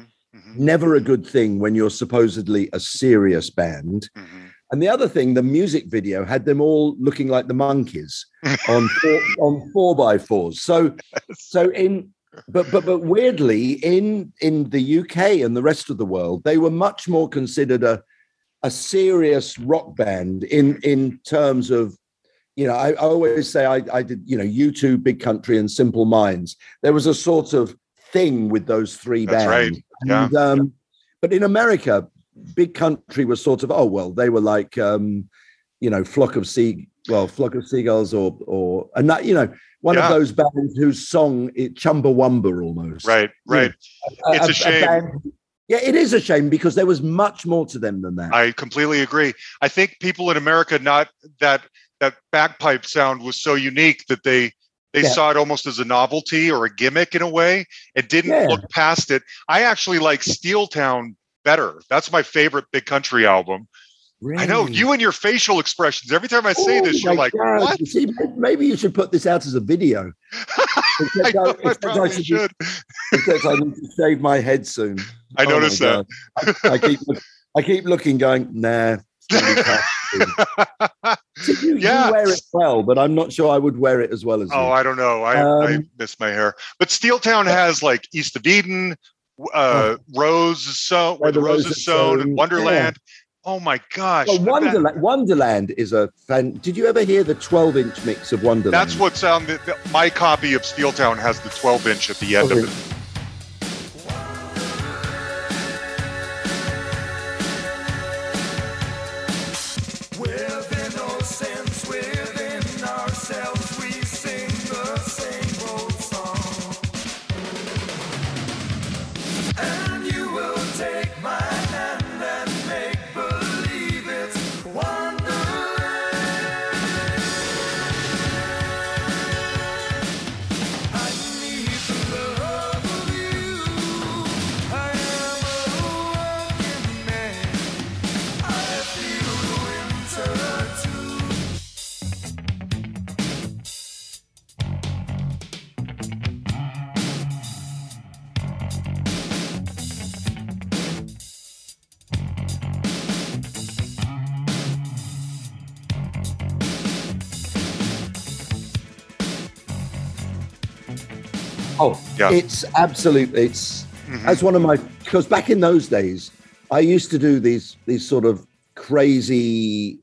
Never a good thing when you're supposedly a serious band. mhm. And the other thing, the music video had them all looking like the monkeys on four, on four by fours. So, so in but but but weirdly in in the UK and the rest of the world, they were much more considered a a serious rock band in in terms of you know I, I always say I, I did you know U2 Big Country and Simple Minds. There was a sort of thing with those three That's right. Bands. Yeah. And, um, but in America, Big Country was sort of oh well they were like um, you know flock of sea well flock of seagulls or or and that you know one Yeah. of those bands whose song it Chumbawamba almost Right. Right. It's a shame. band- yeah, it is a shame because there was much more to them than that. I completely agree. I think people in America not that that bagpipe sound was so unique that they they Yeah. saw it almost as a novelty or a gimmick in a way and didn't Yeah. look past it. I actually like Steeltown better. That's my favorite big country album. I know you and your facial expressions. Every time I say Oh this, you're like, God. "What?" You See, maybe you should put this out as a video. I know, I Except probably should should. except I need to shave my head soon. I Oh noticed that. I, I keep I keep looking, going, nah. it's gonna be tough. See, you, Yeah. you wear it well, but I'm not sure I would wear it as well as Oh, you. I don't know. I, I Um, miss my hair. But Steel Town has like East of Eden, uh, Rose is sown, where the the Rose Rose is is sown, and Wonderland. Oh my gosh. Well, I bet- Wonderland, Wonderland is a fan. Did you ever hear the 12 inch mix of Wonderland? That's what's on the, the- my copy of Steeltown has the 12 inch at the end of it. It's absolute. It's Mhm. as one of my because back in those days, I used to do these these sort of crazy.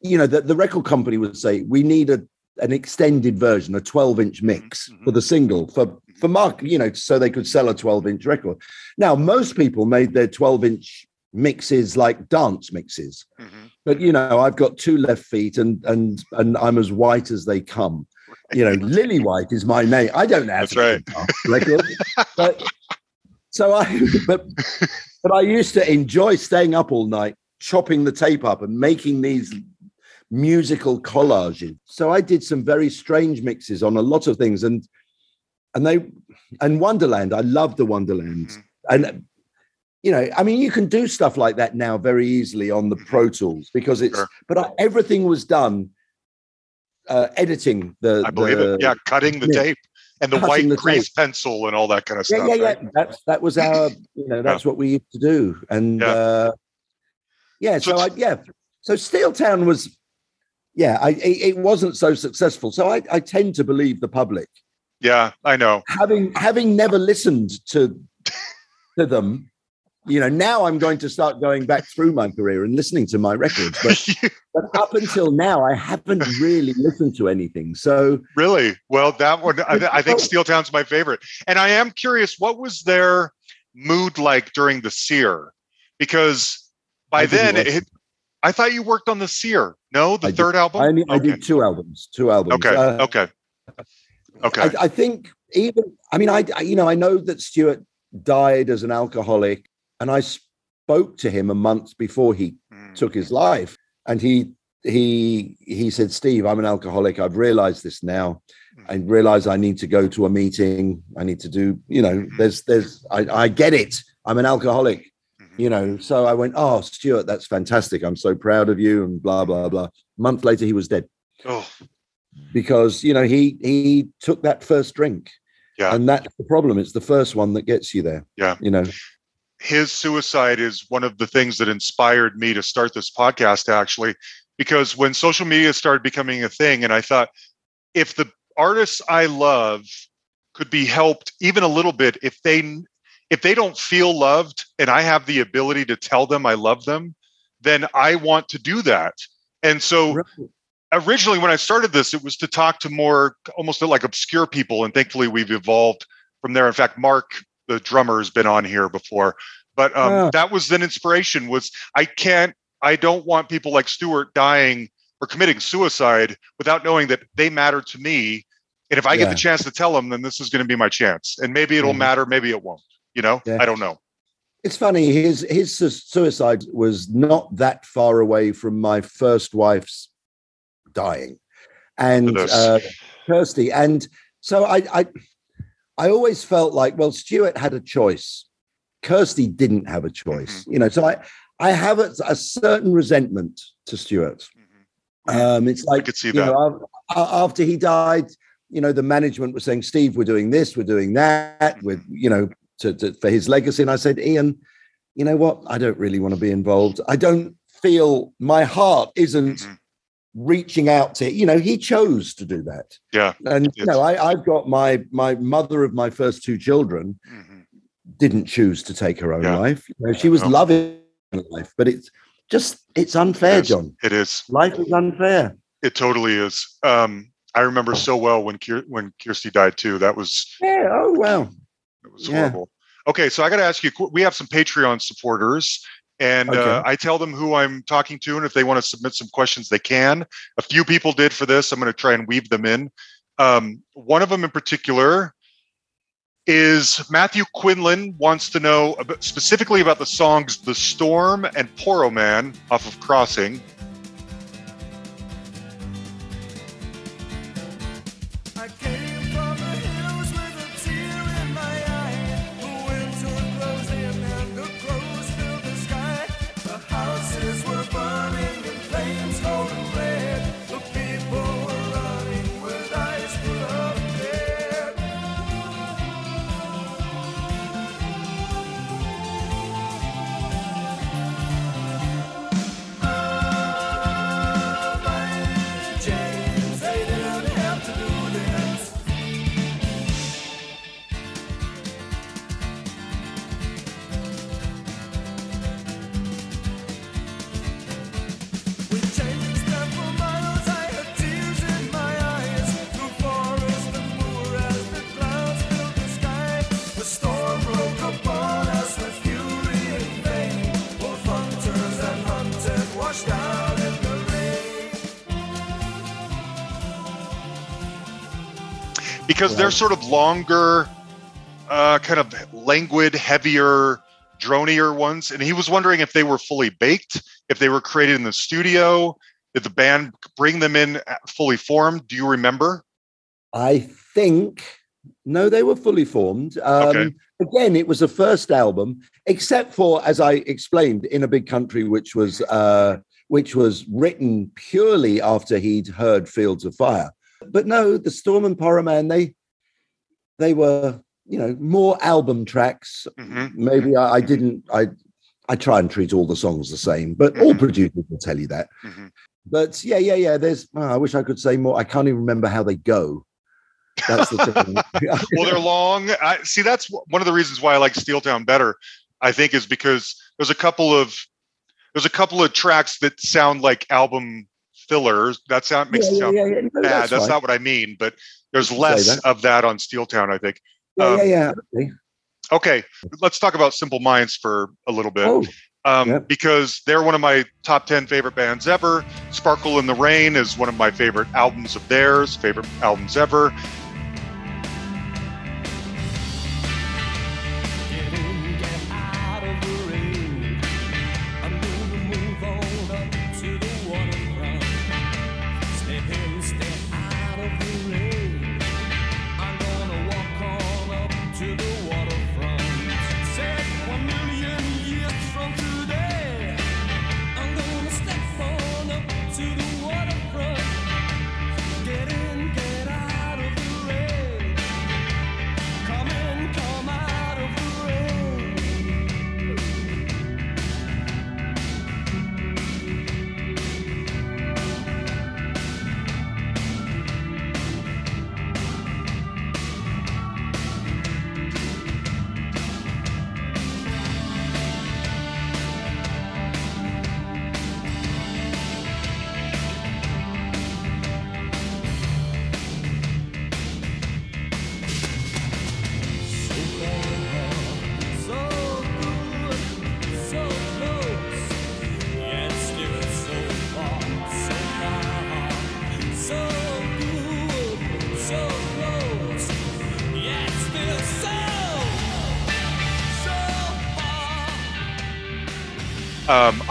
You know, the, the record company would say we need a an extended version, a 12 inch mix Mhm. for the single for for mark. You know, so they could sell a 12 inch record. Now, most people made their 12 inch mixes like dance mixes, Mhm. but you know, I've got two left feet and and and I'm as white as they come. You know, Lillywhite is my name. I don't know how That's to right. make a dance record, but so I but but I used to enjoy staying up all night chopping the tape up and making these musical collages. So I did some very strange mixes on a lot of things and and they and Wonderland, I love the Wonderland. Mhm. And you know, I mean, you can do stuff like that now very easily on the Pro Tools because it's Sure. but I, everything was done uh, editing the I believe the- it. Yeah, cutting the yeah. tape and the white the grease pencil and all that kind of yeah, stuff. yeah, yeah. right? That's that was our, you know, that's what we used to do, and Yeah. uh, yeah. So So, I, yeah, so Steeltown was, yeah, I, it, it wasn't so successful. So I, I tend to believe the public, Yeah, I know. having having never listened to to them. You know, now I'm going to start going back through my career and listening to my records, but but up until now, I haven't really listened to anything. So really? Well, that one, I, I think Steeltown's my favorite. And I am curious, what was their mood like during the Seer? Because by I then, it, I thought you worked on the Seer. No, the I did- third album. I, only, I did two albums, two albums. Okay. Uh, okay. Okay. I, I think even I mean I, I you know I know that Stuart died as an alcoholic, and I spoke to him a month before he Mm. took his life, and he he he said, "Steve, I'm an alcoholic. I've realized this now. I realize I need to go to a meeting. I need to do you know Mhm. there's there's I, I get it. I'm an alcoholic." You know, so I went, Oh, Stuart, that's fantastic. I'm so proud of you, and blah, blah, blah. A month later, he was dead Oh, because you know he he took that first drink Yeah. and that's the problem it's the first one that gets you there Yeah. you know his suicide is one of the things that inspired me to start this podcast actually because when social media started becoming a thing and i thought if the artists i love could be helped even a little bit if they if they don't feel loved and i have the ability to tell them i love them then i want to do that and so originally when I started this, it was to talk to more almost like obscure people, and thankfully we've evolved from there. In fact, Mark, the drummer, has been on here before, but um, Ah. that was an inspiration. Was I can't, I don't want people like Stuart dying or committing suicide without knowing that they matter to me, and if I get the chance to tell them, then this is going to be my chance, and maybe it'll Mhm. matter, maybe it won't. You know, Yeah. I don't know. it's funny his his suicide was not that far away from my first wife's dying and uh, kirsty and so I, I i always felt like well stuart had a choice kirsty didn't have a choice Mm-hmm. you know so i i have a, a certain resentment to stuart Um, it's like could see you that. know, after he died, you know, the management was saying, "Steve, we're doing this, we're doing that, with you know, to, to for his legacy." And I said, "Ian, you know what? I don't really want to be involved. I don't feel my heart isn't Mhm. Reaching out to. You know, he chose to do that, Yeah. and you know, I, I've got my my mother of my first two children Mhm. didn't choose to take her own Yeah. life. You know, she was No. loving life, but it's just it's unfair, It. Jon. It is. Life is unfair. It totally is. Um, I remember so well when Kier- when Kirsty died too. That was Yeah. Oh wow it was Yeah. horrible. Okay, so I got to ask you. We have some Patreon supporters, and uh, I tell them who I'm talking to, and if they want to submit some questions, they can. A few people did for this. I'm going to try and weave them in. Um, one of them in particular is Matthew Quinlan wants to know specifically about the songs "The Storm" and "Porrohman" off of Crossing. Because they're sort of longer, uh, kind of languid, heavier, dronier ones. And he was wondering if they were fully baked, if they were created in the studio. Did the band bring them in fully formed? Do you remember? I think no, they were fully formed. Um, Okay. Again, it was the first album, except for as I explained, in a big country, which was uh, which was written purely after he'd heard Fields of Fire. But no, the Storm and Porrohman, they they were you know more album tracks. Mhm. Maybe I, I didn't. I I try and treat all the songs the same, but all Mhm. producers will tell you that. Mhm. But yeah, yeah, yeah. There's. oh, I wish I could say more. I can't even remember how they go. That's the thing. Well, they're long. I see. That's one of the reasons why I like Steeltown better. I think is because there's a couple of there's a couple of tracks that sound like album fillers. That sound makes Yeah, it sound yeah, yeah. No, bad. that's That's, not what I mean. But there's You can say less that. of that on Steeltown. I think. yeah, um, yeah, yeah. Okay. Okay, let's talk about Simple Minds for a little bit. Oh, um, yeah. because they're one of my top 10 favorite bands ever. Sparkle in the Rain is one of my favorite albums of theirs, favorite albums ever.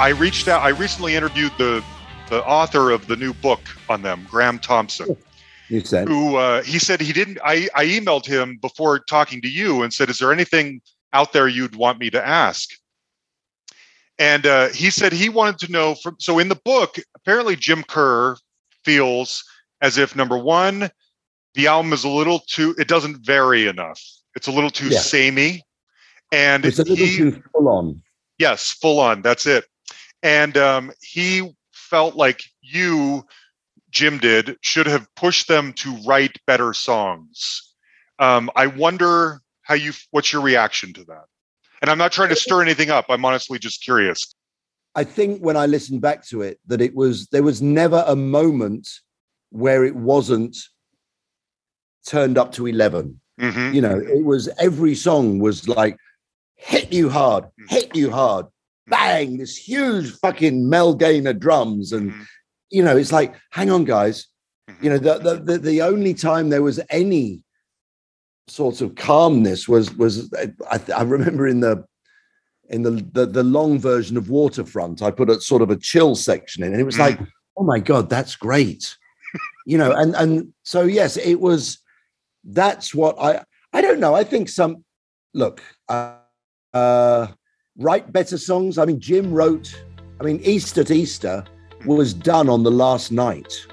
I reached out, I recently interviewed the, the author of the new book on them, Graeme Thomson. you said. who uh, he said he didn't. I, I emailed him before talking to you and said, "Is there anything out there you'd want me to ask?" And uh, he said he wanted to know from. So in the book, apparently Jim Kerr feels as if number one, the album is a little too. It doesn't vary enough. It's a little too Yeah. samey, and It's a little he too full on. Yes, full on. That's it. And um, he felt like you, Jim, did should have pushed them to write better songs. Um, I wonder how you. What's your reaction to that? And I'm not trying to stir anything up. I'm honestly just curious. I think when I listened back to it, that it was there was never a moment where it wasn't turned up to 11. Mhm. You know, it was every song was like hit you hard, hit you hard, bang, this huge fucking Mel Gaynor drums. And, Mhm. you know, it's like, hang on, guys. You know, the, the, the, the only time there was any sort of calmness was, was I, I remember in the, in the, the the long version of Waterfront, I put a sort of a chill section in, and it was Mm. like, oh my god, that's great, you know. And and so yes, it was. That's what I I don't know. I think some look, uh, uh, write better songs. I mean, Jim wrote. I mean, East at Easter was done on the last night.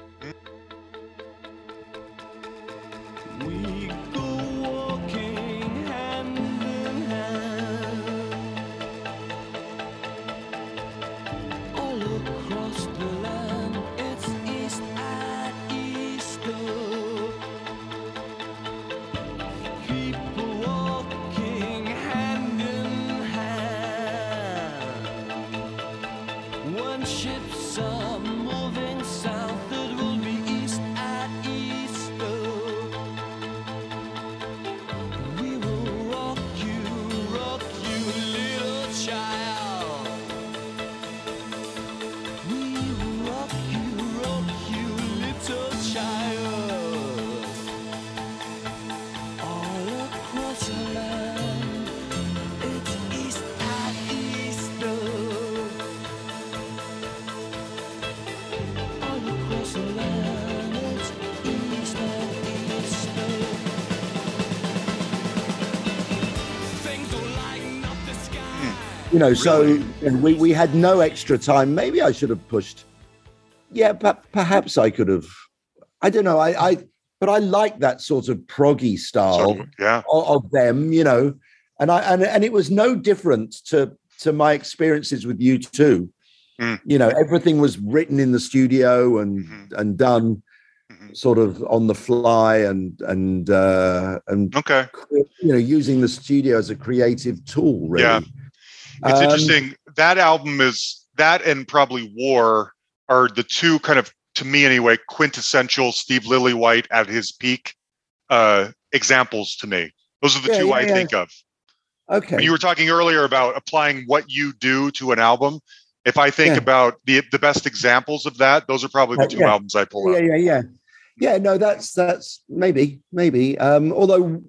Know, so we we had no extra time. Maybe I should have pushed. Yeah, but perhaps I could have. I don't know. I I but I like that sort of proggy style. So, yeah. of, of them, you know, and I and and it was no different to to my experiences with U2. Mm. You know, everything was written in the studio and Mhm. and done Mhm. sort of on the fly and and uh and Okay. you know using the studio as a creative tool really Yeah. It's Um, interesting. That album is that and probably War are the two kind of, to me anyway, quintessential Steve Lillywhite at his peak uh, examples to me. Those are the Yeah, two yeah, I yeah. think of. okay When you were talking earlier about applying what you do to an album, if I think about the the best examples of that, those are probably the Uh, two albums I pull out. yeah yeah yeah yeah no that's that's maybe maybe um although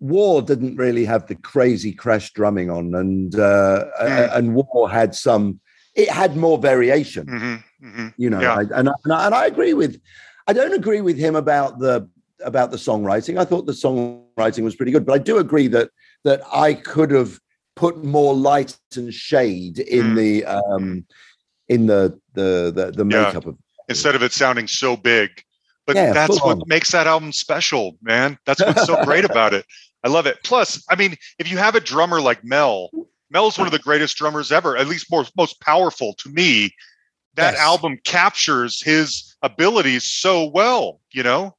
war didn't really have the crazy crash drumming on and uh Mm. and war had some it had more variation hmm hmm you know Yeah. I, and, I, and I and I agree with i don't agree with him about the about the songwriting i thought the songwriting was pretty good but i do agree that that i could have put more light and shade in Mm. the um in the the the, the Yeah. makeup of Instead of it sounding so big. But Yeah, that's what on. makes that album special, man. That's what's so great about it. I love it. Plus, I mean, if you have a drummer like Mel, Mel's one of the greatest drummers ever, at least more most powerful to me. That Yes. album captures his abilities so well, you know?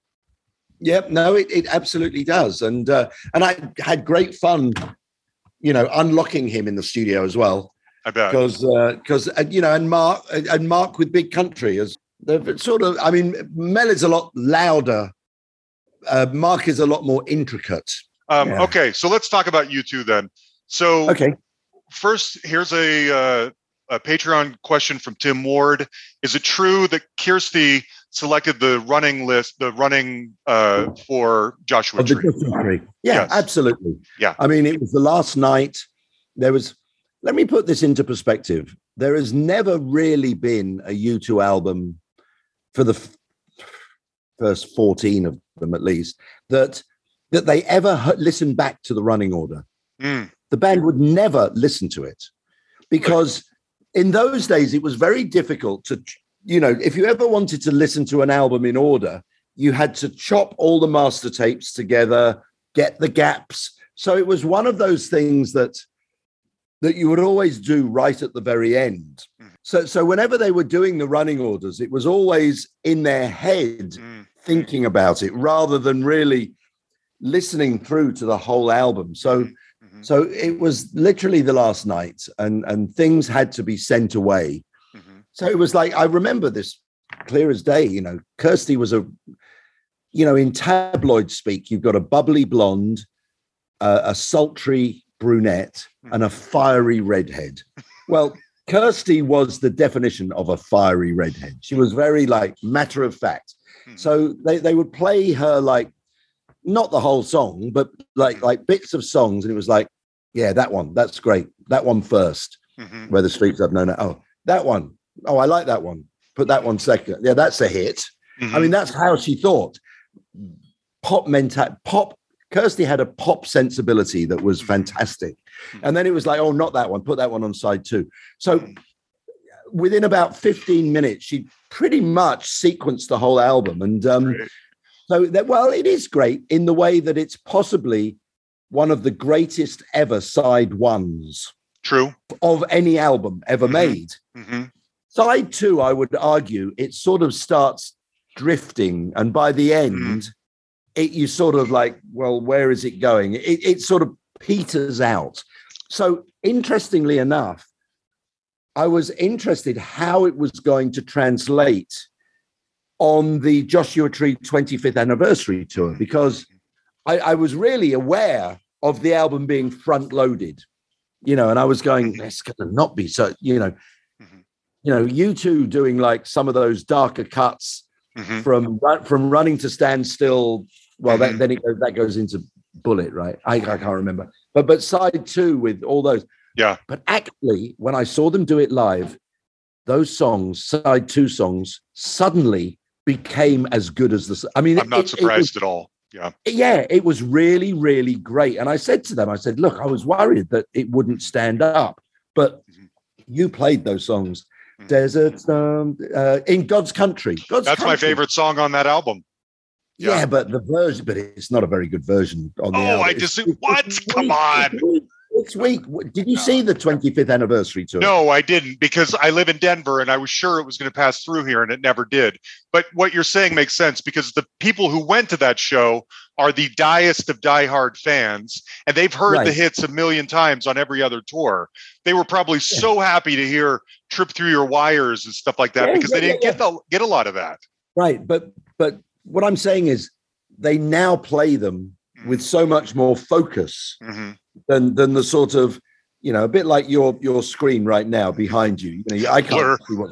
Yep, no, it, it absolutely does, and uh, and I had great fun, you know, unlocking him in the studio as well, I bet. because because uh, you know, and Mark and Mark with Big Country is the sort of, I mean, Mel is a lot louder, uh, Mark is a lot more intricate. Um, yeah. Okay, so let's talk about U2 then. So Okay, first, here's a, uh, a Patreon question from Tim Ward. Is it true that Kirsty selected the running list, the running uh, for Joshua the Tree? Tree. Yeah, Yes. absolutely. Yeah. I mean, it was the last night. There was. Let me put this into perspective. There has never really been a U2 album for the f- first 14 of them, at least, that that they ever h- listened back to the running order. Mm, The band would never listen to it because in those days it was very difficult to, you know, if you ever wanted to listen to an album in order, you had to chop all the master tapes together, get the gaps. So it was one of those things that that you would always do right at the very end. Mhm. So so whenever they were doing the running orders, it was always in their head mm, thinking about it rather than really listening through to the whole album. So mhm. Mhm. So it was literally the last night, and and things had to be sent away. Mhm. So it was like I remember this clear as day. You know, Kirsty was a, you know, in tabloid speak, you've got a bubbly blonde, uh, a sultry brunette, and a fiery redhead. Well, Kirsty was the definition of a fiery redhead. She was very like matter of fact. Mhm. So they they would play her like not the whole song, but like like bits of songs, and it was like, yeah, that one, that's great. That one first Mhm. where the streets I've known. Oh, that one. Oh, I like that one. Put that one second. Yeah, that's a hit. I Mhm. mean, that's how she thought. Pop mental pop. Kirsty had a pop sensibility that was fantastic. And then it was like, oh, not that one. Put that one on side two. So within about 15 minutes, she pretty much sequenced the whole album. And um. So that well, it is great in the way that it's possibly one of the greatest ever side ones True. of any album ever Mhm. made. hmm Side two, I would argue, it sort of starts drifting, and by the end, it you sort of like, well, where is it going? It, it sort of peters out. So interestingly enough, I was interested how it was going to translate on the Joshua Tree 25th anniversary tour because I, I was really aware of the album being front loaded, you know, and I was going, it's going to not be so, you know, Mhm. you know, U2 doing like some of those darker cuts hmm from from running to stand still. Well, Mhm. that, then it goes, that goes into bullet, right? I, I can't remember, but but side two with all those. Yeah. But actually, when I saw them do it live, those songs, side two songs, suddenly became as good as this. I mean, I'm not it- it was- surprised at all. Yeah. yeah, it was really, really great. And I said to them, I said, look, I was worried that it wouldn't stand up, but Mhm. you played those songs. Mhm. Desert um, uh, in God's country. God's That's my favorite song on that album. Yeah. Yeah. but the version, but it's not a very good version on the Oh, album. I just what? Come on. It's weak. It's weak. W- Did you see the 25th anniversary tour? No, I didn't because I live in Denver and I was sure it was going to pass through here and it never did. But what you're saying makes sense because the people who went to that show are the diest of diehard fans and they've heard the hits a million times on every other tour. They were probably so happy to hear Trip Through Your Wires and stuff like that Yeah, because yeah, they didn't yeah, get the get a lot of that. Right, but but what I'm saying is they now play them with so much more focus hmm than than the sort of you know a bit like your your screen right now behind you. You know, I can't see what.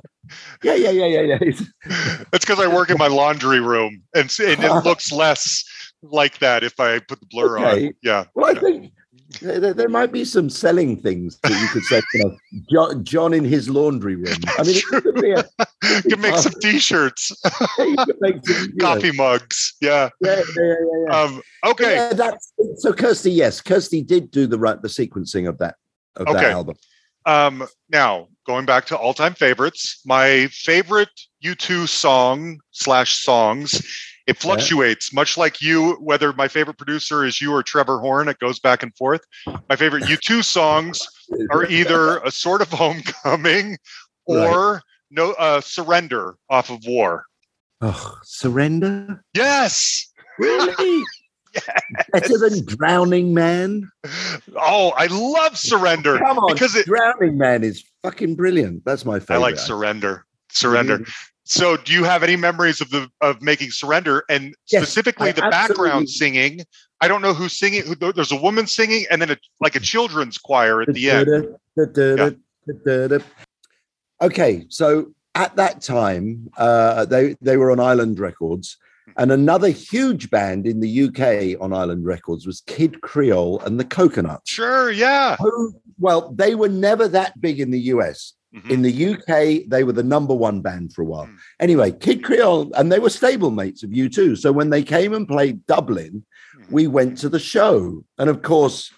Yeah, yeah, yeah, yeah, yeah. It's- That's because I work in my laundry room and, and it looks less like that if I put the blur Okay. on. Yeah. Well, I think there, there- might be some selling things that you could say. You know, Jon, Jon in his laundry room. I mean, it could be a, You can make some t-shirts, make some, you know, coffee mugs. Yeah. Yeah, yeah, yeah, yeah. Um, okay. Yeah, that's so. Kirsty, yes, Kirsty did do the right the sequencing of that of that Okay. album. Um, now going back to all-time favorites, my favorite U2 song slash songs. It fluctuates, much like you. Whether my favorite producer is you or Trevor Horn, it goes back and forth. My favorite U2 songs are either "A Sort of Homecoming" or "No uh, Surrender" off of War. Oh, surrender. Yes. Really? Better than Drowning Man. Oh, I love Surrender Come on, because it. Drowning Man is fucking brilliant. That's my favorite. I like Surrender. Surrender. So, do you have any memories of the of making Surrender and Yes, specifically I the background singing? I don't know who's singing. Who, there's a woman singing, and then a, like a children's choir at the end. end. Okay, so at that time, uh, they they were on Island Records, and another huge band in the UK on Island Records was Kid Creole and the Coconuts. Sure, yeah. Who, well, they were never that big in the US. Mhm. In the UK, they were the number one band for a while. Mm. Anyway, Kid Creole, and they were stablemates of U2. So when they came and played Dublin, Mhm. we went to the show. And of course,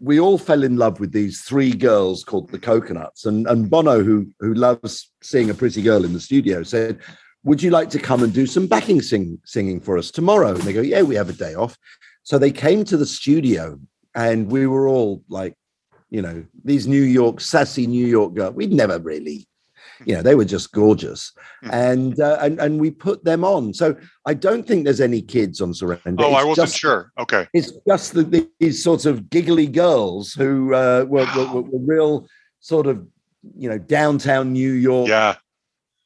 we all fell in love with these three girls called the Coconuts. And, and Bono, who, who loves seeing a pretty girl in the studio, said, Would you like to come and do some backing sing, singing for us tomorrow? And they go, Yeah, we have a day off. So they came to the studio, and we were all like, you know, these New York, sassy New York girls. We'd never really, you know, they were just gorgeous, Mhm. and uh, and and we put them on. So I don't think there's any kids on Surrender. Oh, I wasn't just- sure. Okay. It's just the, these sorts of giggly girls who uh, were, were, were, were real sort of you know downtown New York Yeah.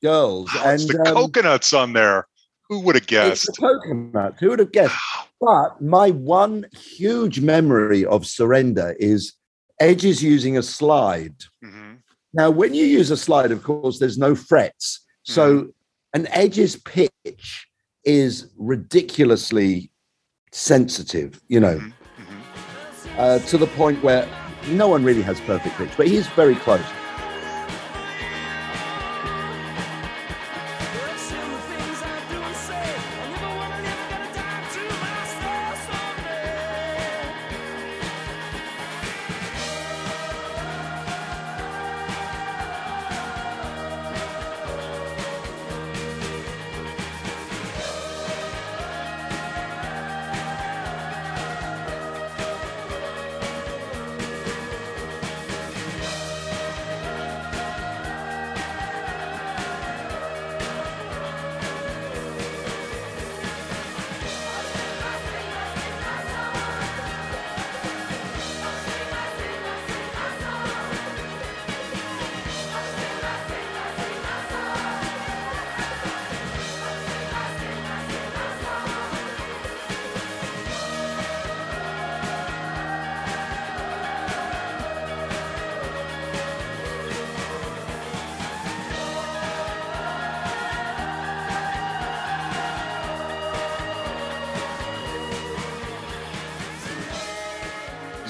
girls, Wow, and it's the um, coconuts on there. Who would have guessed? it's the coconut. Who would have guessed? But my one huge memory of Surrender is Edge is using a slide. Mhm. Now, when you use a slide, of course, there's no frets. So Mm-hmm. an Edge's pitch is ridiculously sensitive, you know, Mhm. Mhm. uh, to the point where no one really has perfect pitch, but he's very close.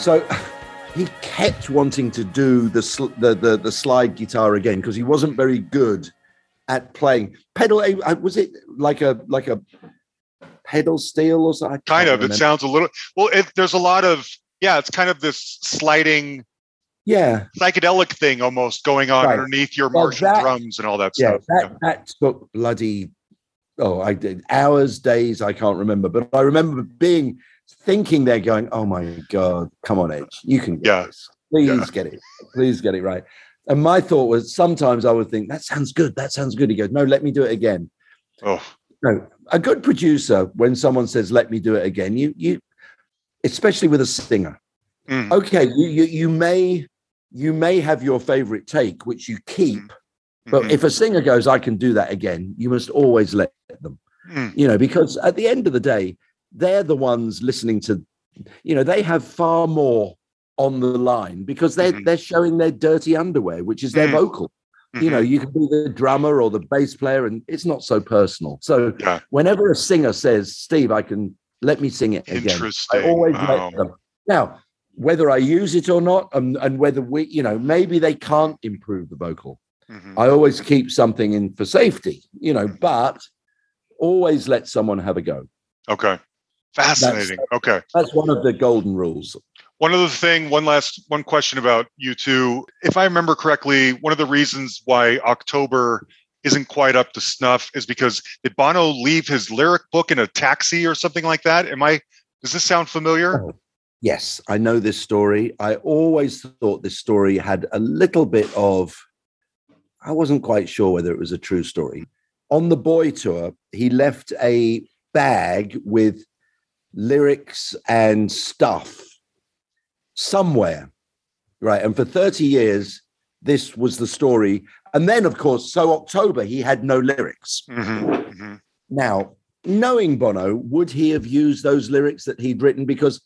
So he kept wanting to do the sl- the, the the slide guitar again because he wasn't very good at playing pedal. Was it like a like a pedal steel or something? Kind of. It sounds a little. Well, it, there's a lot of. Yeah, it's kind of this sliding yeah, psychedelic thing almost going on Right. underneath your Well, Martian that- drums and all that yeah. stuff. That that took bloody oh, I did hours, days. I can't remember, but I remember being thinking they're going, "Oh my god, come on, Edge, you can get Yeah. this. Please Yeah. get it. Please get it right." And my thought was sometimes I would think that sounds good. That sounds good. He goes, "No, let me do it again." Oh, No, a good producer, when someone says, "Let me do it again," you you, especially with a singer. Mm. Okay, you you, you may you may have your favorite take, which you keep. But mhm, if a singer goes, "I can do that again," you must always let them. mm, You know, because at the end of the day, they're the ones listening to. You know, they have far more on the line because they're Mhm. they're showing their dirty underwear, which is their Mm. vocal you know mhm. you can be the drummer or the bass player and it's not so personal so Yeah. whenever a singer says steve i can let me sing it again i always Wow. let them now whether i use it or not and, and whether we you know maybe they can't improve the vocal Mhm. i always keep something in for safety you know but always let someone have a go Okay. Fascinating. Okay. that's one of the golden rules One other thing, one last one question about U2. If I remember correctly, one of the reasons why October isn't quite up to snuff is because did Bono leave his lyric book in a taxi or something like that? Am I does this sound familiar? Oh. Yes, I know this story. I always thought this story had a little bit of, I wasn't quite sure whether it was a true story. On the boy tour, he left a bag with lyrics and stuff somewhere. Right. And for 30 years, this was the story. And then, of course, so October, he had no lyrics. Mhm, mhm. Now, knowing Bono, would he have used those lyrics that he'd written? Because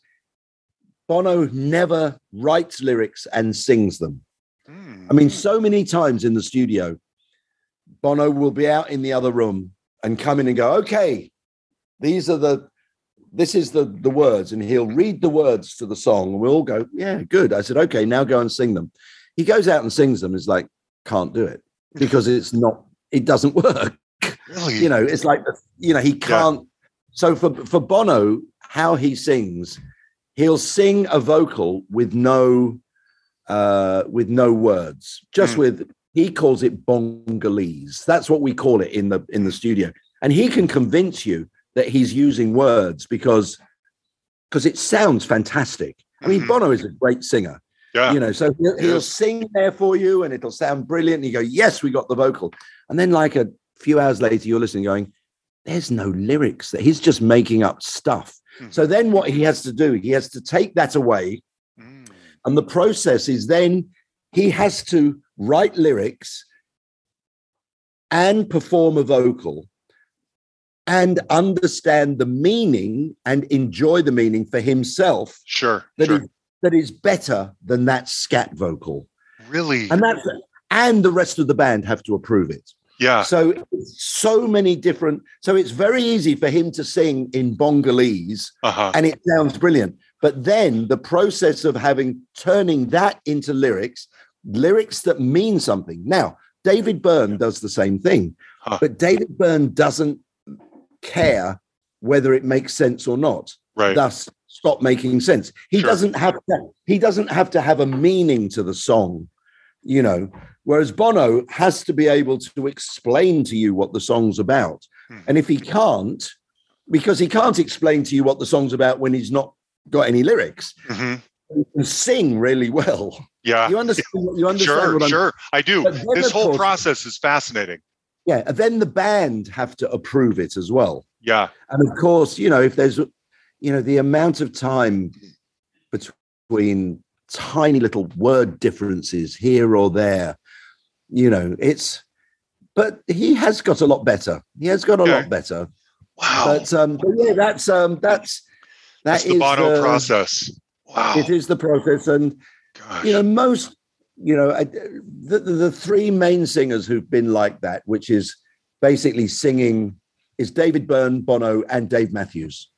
Bono never writes lyrics and sings them. Hmm. I mean, so many times in the studio, Bono will be out in the other room and come in and go, okay, these are the, this is the the words, and he'll read the words to the song, and we'll all go, yeah, good. I said, okay, now go and sing them. He goes out and sings them. Is like, can't do it because it's not, it doesn't work really? you know it's like you know he can't so for for bono how he sings he'll sing a vocal with no uh with no words just Mm. with he calls it bongalese that's what we call it in the in the studio and he can convince you that he's using words because because it sounds fantastic i mean Mhm. bono is a great singer Yeah. You know, so he'll, he'll sing there for you and it'll sound brilliant. And you go, yes, we got the vocal. And then, like a few hours later, you're listening, going, there's no lyrics. He's just making up stuff. Mhm. So then, what he has to do, he has to take that away. Mm. And the process is then he has to write lyrics and perform a vocal and understand the meaning and enjoy the meaning for himself Sure. that sure. is that is better than that scat vocal really? and that's and the rest of the band have to approve it yeah. so so many different so it's very easy for him to sing in bongalese Uh huh. and it sounds brilliant but then the process of having turning that into lyrics lyrics that mean something now david byrne does the same thing Huh. but david byrne doesn't care whether it makes sense or not Right. thus stop making sense he Sure. doesn't have to he doesn't have to have a meaning to the song you know whereas bono has to be able to explain to you what the song's about Hmm. and if he can't because he can't explain to you what the song's about when he's not got any lyrics hmm he can sing really well Yeah. you understand you understand Sure. what I'm Sure. I do. This whole process is fascinating. Yeah and then the band have to approve it as well Yeah. And of course, you know, if there's, you know, the amount of time between tiny little word differences here or there, you know, it's, but he has got a lot better. He has got a Okay. lot better. Wow. But, um, but yeah, that's, um, that's, That's the is Bono process. Wow. It is the process. And, Gosh. you know, most, you know, I- the, the, the three main singers who've been like that, which is basically singing, is David Byrne, Bono, and Dave Matthews.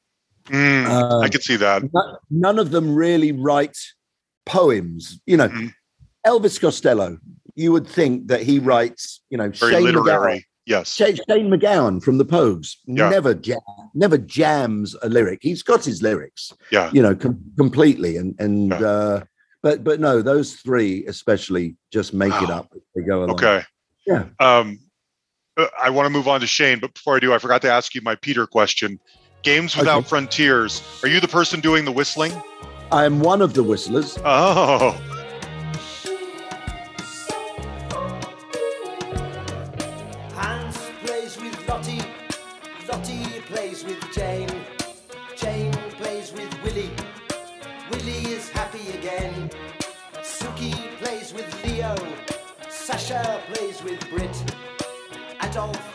Mm, Uh, I could see that. none, none of them really write poems. You know, Mhm. Elvis Costello, you would think that he writes, you know, Very Shane literary. MacGowan, Yes. Shane, Shane MacGowan from the Pogues Yeah. never jam, never jams a lyric. He's got his lyrics, Yeah. you know, com- completely. And and Yeah. uh, but but no, those three especially just make it up as they go along. Okay. Yeah. Um, uh, I want to move on to Shane, but before I do, I forgot to ask you my Peter question. Games Without Okay. Frontiers. Are you the person doing the whistling? I am one of the whistlers. Oh, with Brit, Adolf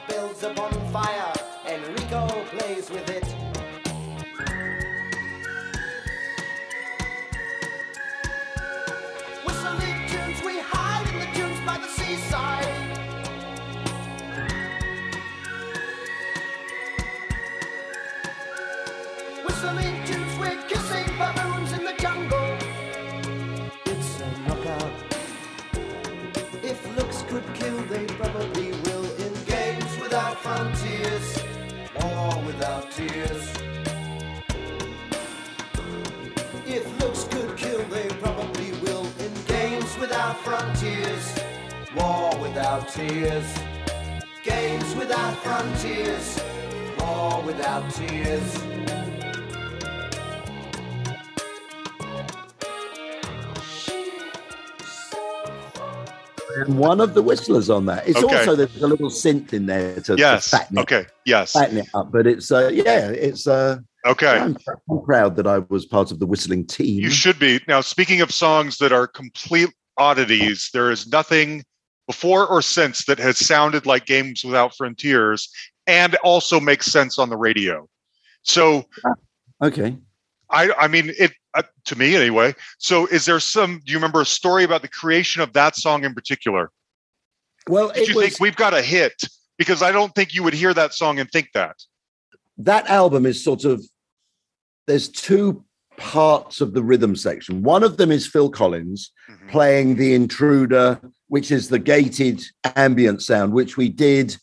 frontiers, war without tears. Games without frontiers, war without tears. And one of the whistlers on that. It's Okay. also there's a little synth in there to, yes. to fatten, it, Okay. Yes. fatten it up. But it's uh, yeah, it's uh, Okay. I'm, I'm proud that I was part of the whistling team. You should be. Now, speaking of songs that are complete oddities, there is nothing before or since that has sounded like Games Without Frontiers and also makes sense on the radio. So, okay. I, I mean, it uh, to me anyway. So, is there some? Do you remember a story about the creation of that song in particular? Well, Did you was think we've got a hit? Because I don't think you would hear that song and think that. that album is sort of there's two parts of the rhythm section. One of them is Phil Collins Mhm. playing the intruder, which is the gated ambient sound, which we did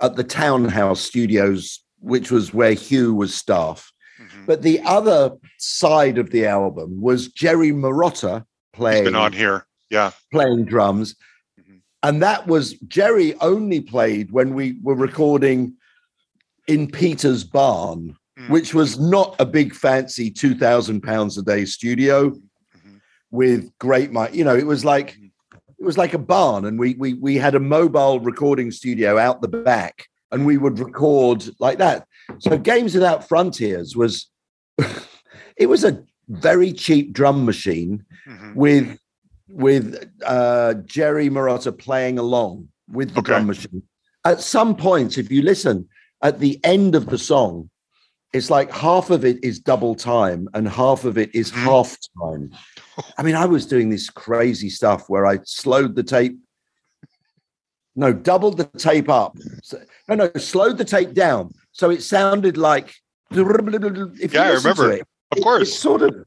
at the Townhouse Studios, which was where Hugh was staff. Mhm. But the other side of the album was Jerry Marotta He's playing been on here. Yeah. playing drums. Mhm. And that was Jerry only played when we were recording in Peter's barn, Mm. which was not a big fancy 2,000 pounds a day studio. Mhm. with great mic. You know, it was like it was like a barn, and we we we had a mobile recording studio out the back, and we would record like that. So Games Without Frontiers was it was a very cheap drum machine Mhm. with with uh, Jerry Marotta playing along with the Okay. drum machine. At some points, if you listen, at the end of the song, it's like half of it is double time and half of it is Mhm. half time. I mean, I was doing this crazy stuff where I slowed the tape. No, doubled the tape up. So- No, no, slowed the tape down. So it sounded like if you Yeah, I remember. it, Of it- It's course. sort of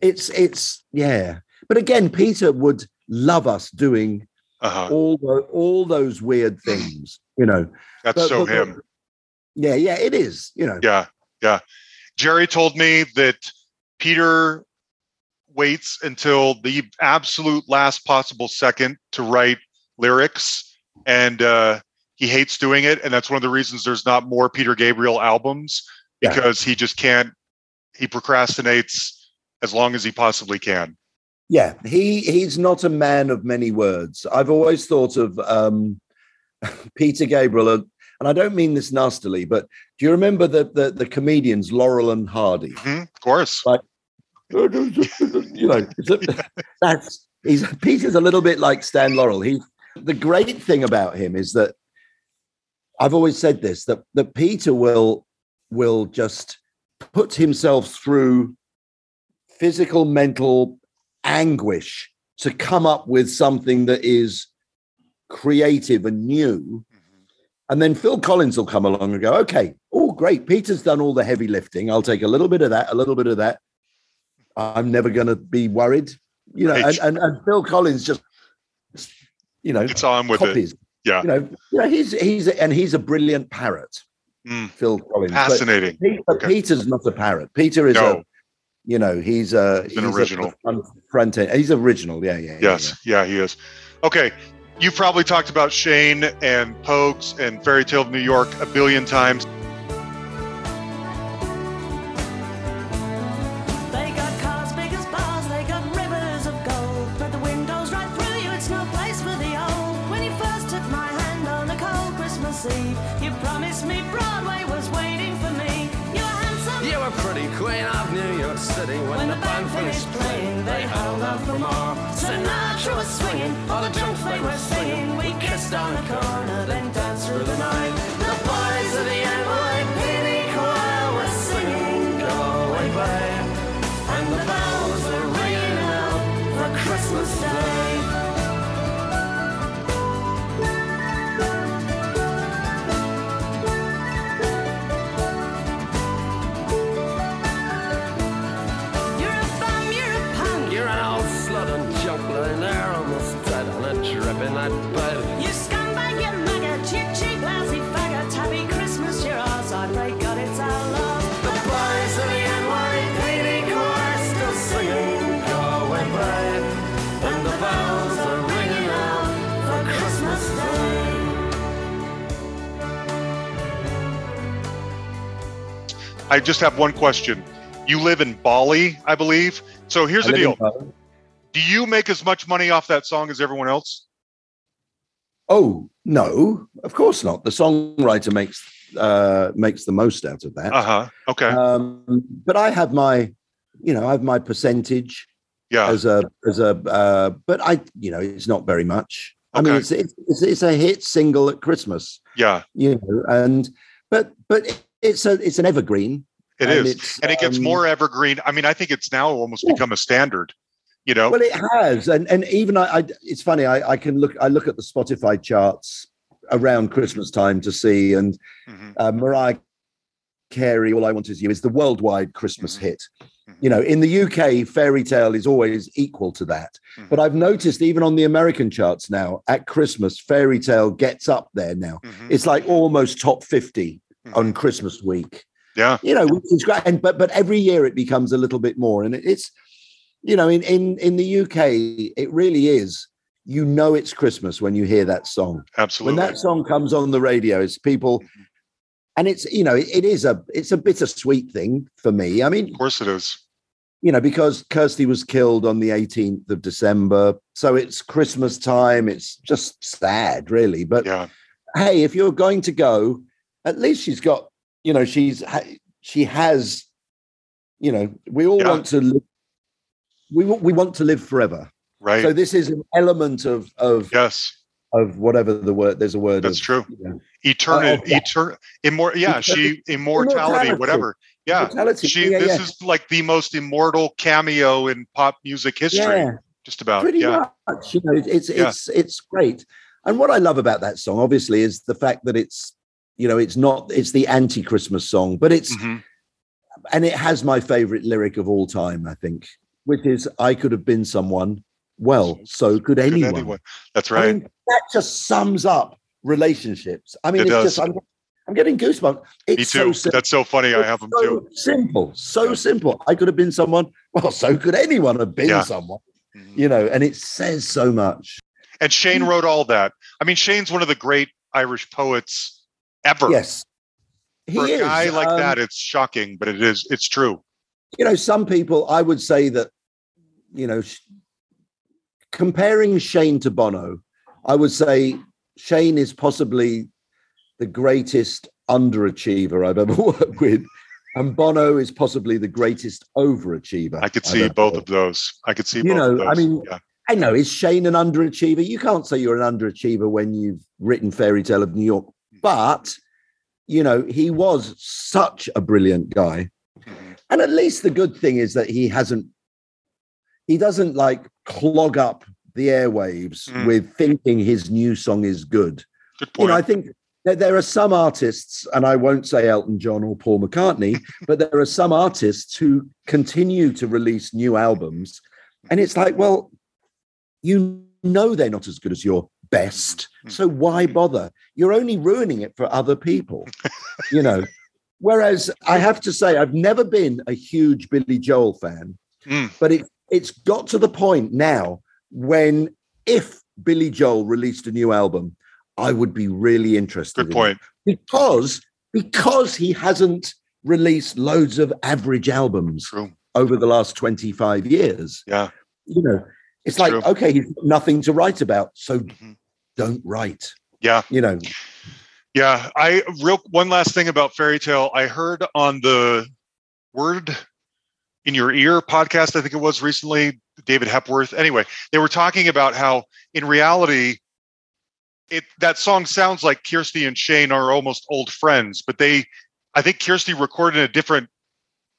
it's it's yeah. But again, Peter would love us doing Uh-huh. all the, all those weird things, you know. That's But- so but- him. Yeah, yeah, it is, you know. Yeah, yeah. Jerry told me that Peter waits until the absolute last possible second to write lyrics, and uh, he hates doing it. And that's one of the reasons there's not more Peter Gabriel albums Yeah. because he just can't. He procrastinates as long as he possibly can. Yeah, he he's not a man of many words. I've always thought of um, Peter Gabriel, uh, and I don't mean this nastily, but do you remember the the, the comedians Laurel and Hardy? Mhm, Of course. you know, that's he's Peter's a little bit like Stan Laurel. He the great thing about him is that I've always said this that that Peter will will just put himself through physical mental anguish to come up with something that is creative and new and then Phil Collins will come along and go, okay, oh, great. Peter's done all the heavy lifting. I'll take a little bit of that, a little bit of that. I'm never going to be worried. You know, and, and, and Phil Collins just, you know, It's on with it. copies. Yeah. You know, you know, he's, he's, and he's a brilliant parrot, Mm, Phil Collins. But fascinating. Peter, Okay. Peter's not a parrot. Peter is a, you know, he's a, He's an a original. front, front end. He's original. Yeah. Yeah. yeah, Yes, yeah, he is. Okay, you've probably talked about Shane and Pogues and Fairy Tale of New York a billion times. They got cars big as bars, they got rivers of gold. But the windows right through you, it's no place for the old. When you first took my hand on a cold Christmas Eve, you promised me Broadway was waiting for me. You were handsome. You were pretty queen of New York City when, When the band finished playing. They held out for more. Was swinging, all the drunks they were singing. We kissed on the corner, then danced through the night. I just have one question. You live in Bali, I believe. So here's I the deal. Do you make as much money off that song as everyone else? Oh no, of course not. The songwriter makes uh, makes the most out of that. Uh huh. Okay. Um, but I have my, you know, I have my percentage yeah. as a as a. Uh, but I, you know, it's not very much. I mean, it's, it's it's it's a hit single at Christmas, Yeah. you know, and but but it's a it's an evergreen. It and is, and it gets um, more evergreen. I mean, I think it's now almost Yeah. become a standard. You know. Well, it has, and and even I, I it's funny. I, I can look. I look at the Spotify charts around Christmas time to see, and Mhm. uh, Mariah Carey, "All I Want Is You" is the worldwide Christmas Mhm. hit. Mhm. You know, in the UK, Fairy Tale is always equal to that. Mhm. But I've noticed even on the American charts now, at Christmas, Fairy Tale gets up there now. Mhm. It's like almost top 50 On mm. Christmas week. Yeah. You know, which is great. And but but every year it becomes a little bit more. And it's, you know, in in in the UK, it really is. You know it's Christmas when you hear that song. Absolutely. When that song comes on the radio, it's people and it's you know, it, it is a it's a bittersweet thing for me. I mean, of course it is. you know, because Kirsty was killed on the 18th of December. So it's Christmas time. It's just sad, really. But Yeah. hey, if you're going to go, at least she's got, you know, she's she has, you know, we all Yeah. want to live. We we want to live forever. Right. So this is an element of of yes. of whatever the word. There's a word. That's of, true. you know, Eternity. Oh, yeah. Etern- immor- yeah. She immortality. Immortality. Whatever. Yeah. mortality. She. yeah, this yeah. is like the most immortal cameo in pop music history. Yeah. Just about. pretty yeah. much. You know, it's it's it's great. And what I love about that song, obviously, is the fact that it's you know it's not it's the anti-Christmas song, but it's Mhm. and it has my favorite lyric of all time, I think, which is "I could have been someone." Well, so could Could anyone. anyone. That's I right. mean, that just sums up relationships. I mean, It it's does. just I'm, I'm getting goosebumps. It's Me so too. simple. That's so funny. I have them so too. Simple, so Yeah. simple. I could have been someone. Well, so could anyone have been Yeah. someone. Mhm. You know, and it says so much. And Shane wrote all that. I mean, Shane's one of the great Irish poets ever. Yes. He For a is. guy like Um, that, it's shocking, but it is. It's true. You know, some people, I would say that, you know, sh- comparing Shane to Bono, I would say Shane is possibly the greatest underachiever I've ever worked with. And Bono is possibly the greatest overachiever. I could see both of those. I could see You both of know, those. I mean, yeah. I know. Is Shane an underachiever? You can't say you're an underachiever when you've written Fairy Tale of New York. But, you know, he was such a brilliant guy. And at least the good thing is that he hasn't, he doesn't like clog up the airwaves Mm. with thinking his new song is good. Good You know, I think that there are some artists, and I won't say Elton John or Paul McCartney, but there are some artists who continue to release new albums. And it's like, well, you know they're not as good as your best. Mm. So why bother? You're only ruining it for other people, you know. Whereas I have to say, I've never been a huge Billy Joel fan, Mm. but it, it's got to the point now when if Billy Joel released a new album, I would be really interested. Good in it point. because because he hasn't released loads of average albums True. over the last 25 years Yeah. you know it's like True. okay he's got nothing to write about so Mhm. Don't write Yeah. you know Yeah. I real one last thing about fairy tale. I heard on the word in your ear podcast, I think it was recently, David Hepworth. Anyway, they were talking about how in reality, it that song sounds like Kirsty and Shane are almost old friends, but they I think Kirsty recorded in a different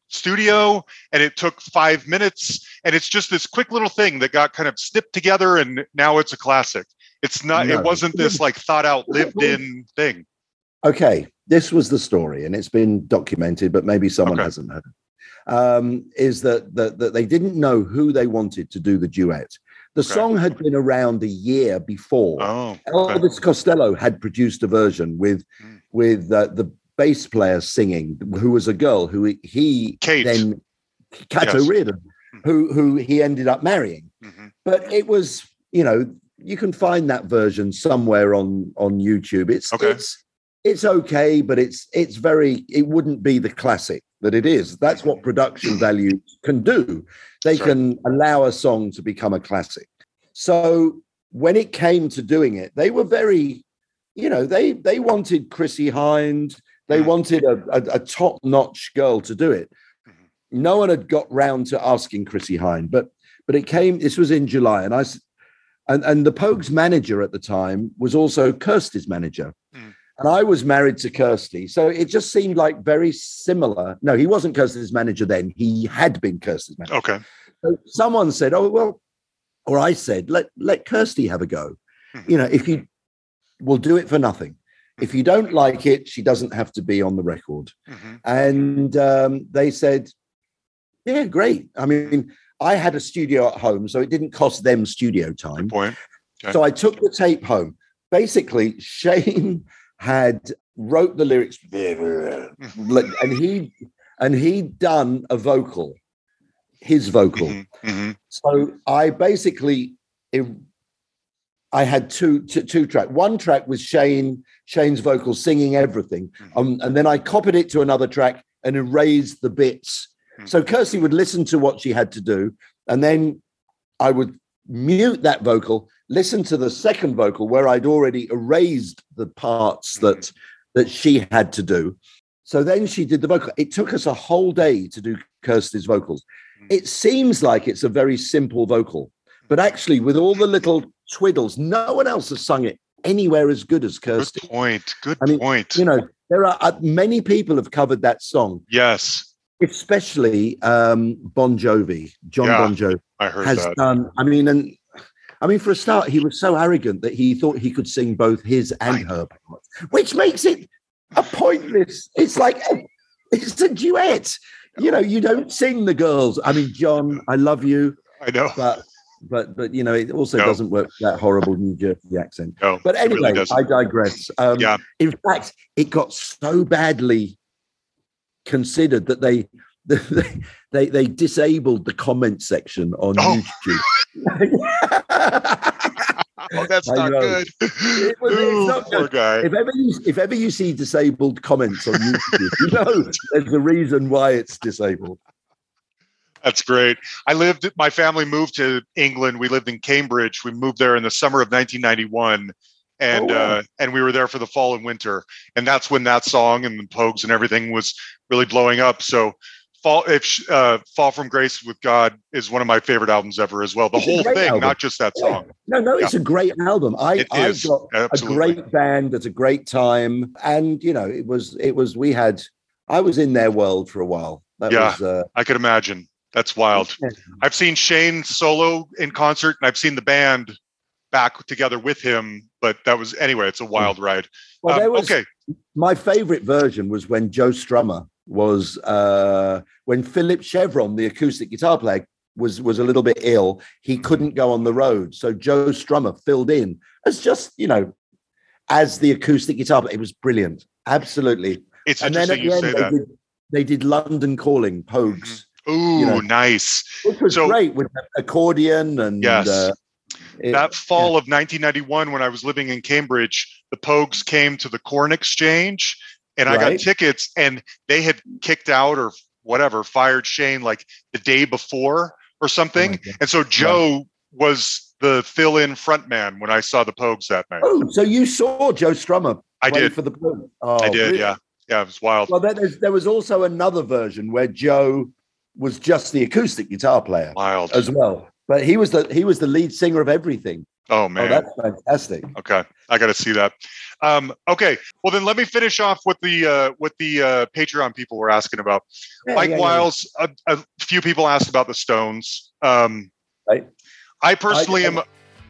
studio and it took five minutes and it's just this quick little thing that got kind of snipped together and now it's a classic it's not No. it wasn't this like thought out lived in thing okay this was the story and it's been documented but maybe someone Okay. hasn't heard um, is that, that that they didn't know who they wanted to do the duet the Okay. song had been around a year before oh okay. Elvis Costello had produced a version with Mm. with uh, the bass player singing, who was a girl who he- Kate. then Cato Yes. Reardon, Mm. who who he ended up marrying. Mhm. But it was, you know, you can find that version somewhere on on YouTube. It's Okay. it's it's okay, but it's it's very it wouldn't be the classic that it is. That's what production value can do. They right. can allow a song to become a classic. So when it came to doing it, they were very, you know, they they wanted Chrissie Hynde, they Mm. wanted a, a, a top-notch girl to do it. Mhm. No one had got round to asking Chrissie Hynde, but but it came. This was in July, and I and and the Pogues manager at the time was also Kirsty's manager. Mm. And I was married to Kirsty. So it just seemed like very similar. No, he wasn't Kirsty's manager then. He had been Kirsty's manager. okay So someone said, "Oh well," or I said, "Let let Kirsty have a go." Mhm. You know, if you will do it for nothing. If you don't like it, she doesn't have to be on the record. Mhm. And um, they said, "Yeah, great." I mean, I had a studio at home, so it didn't cost them studio time. good point Okay. So I took the tape home. Basically, Shane had wrote the lyrics, and he and he'd done a vocal, his vocal. Mhm. Mhm. So I basically, it- I had two, two two track. One track was Shane Shane's vocal singing everything, Mhm. um, and then I copied it to another track and erased the bits Hmm. So Kirsty would listen to what she had to do, and then I would mute that vocal, listen to the second vocal where I'd already erased the parts hmm. that that she had to do. So then she did the vocal. It took us a whole day to do Kirsty's vocals. Hmm. It seems like it's a very simple vocal, but actually, with all the little twiddles, no one else has sung it anywhere as good as Good Kirsty. point. Good I mean, point. You know, there are uh, many people have covered that song, yes, especially um, Bon Jovi. Jon Yeah, Bon Jovi I heard has that. done. I mean, and I mean, for a start, he was so arrogant that he thought he could sing both his and her parts, which makes it a pointless. It's like it's a duet. You know, you don't sing the girls. I mean, Jon, I love you, I know. but but but you know, it also No. doesn't work that horrible New Jersey accent. No, But it really anyway. I digress. Um, Yeah. In fact, it got so badly considered that they they they, they disabled the comment section on Oh. YouTube. oh, that's I not know. good. It was- Ooh, not poor good. guy. if ever you if ever you see disabled comments on YouTube, you know there's a reason why it's disabled. That's great. I lived. My family moved to England. We lived in Cambridge. We moved there in the summer of 1991, and Oh, wow. uh, and we were there for the fall and winter. And that's when that song and the Pogues and everything was really blowing up. So, fall if uh, Fall from Grace with God is one of my favorite albums ever as well. The It's whole thing, album. not just that Yeah. song. No, no, it's a great album. I It I is, got absolutely. a great band at a great time, and you know it was it was we had I was in their world for a while. That Yeah. was uh, I could imagine. That's wild. I've seen Shane solo in concert, and I've seen the band back together with him. But that was anyway. It's a wild ride. well, Um, was okay. my favorite version was when Joe Strummer was uh when Philip Chevron, the acoustic guitar player, was was a little bit ill. He couldn't go on the road, so Joe Strummer filled in as just you know as the acoustic guitar. It was brilliant, absolutely. It's and then at the end, they did, they did London Calling, Pogues, Ooh, know. nice. which was So- great with accordion and Yes. uh, it- that fall of 1991 when I was living in Cambridge, the Pogues came to the Corn Exchange and I got tickets and they had kicked out or whatever, fired Shane like the day before or something. Oh and so Joe was the fill-in frontman when I saw the Pogues that night. Oh, so you saw Joe Strummer? I did. for the Pogues? Oh, I did, really? yeah. Yeah, it was wild. Well, there, there was also another version where Joe was just the acoustic guitar player Wild. as well, but he was the he was the lead singer of everything. Oh Oh, man. that's fantastic. Okay, I got to see that. Um, okay, well then let me finish off with the uh, what the uh, Patreon people were asking about. Yeah, Mike yeah, yeah. A, a few people asked about the Stones. Um, Right. I personally I- am.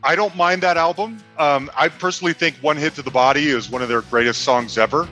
I don't mind that album. Um, I personally think "One Hit to the Body" is one of their greatest songs ever.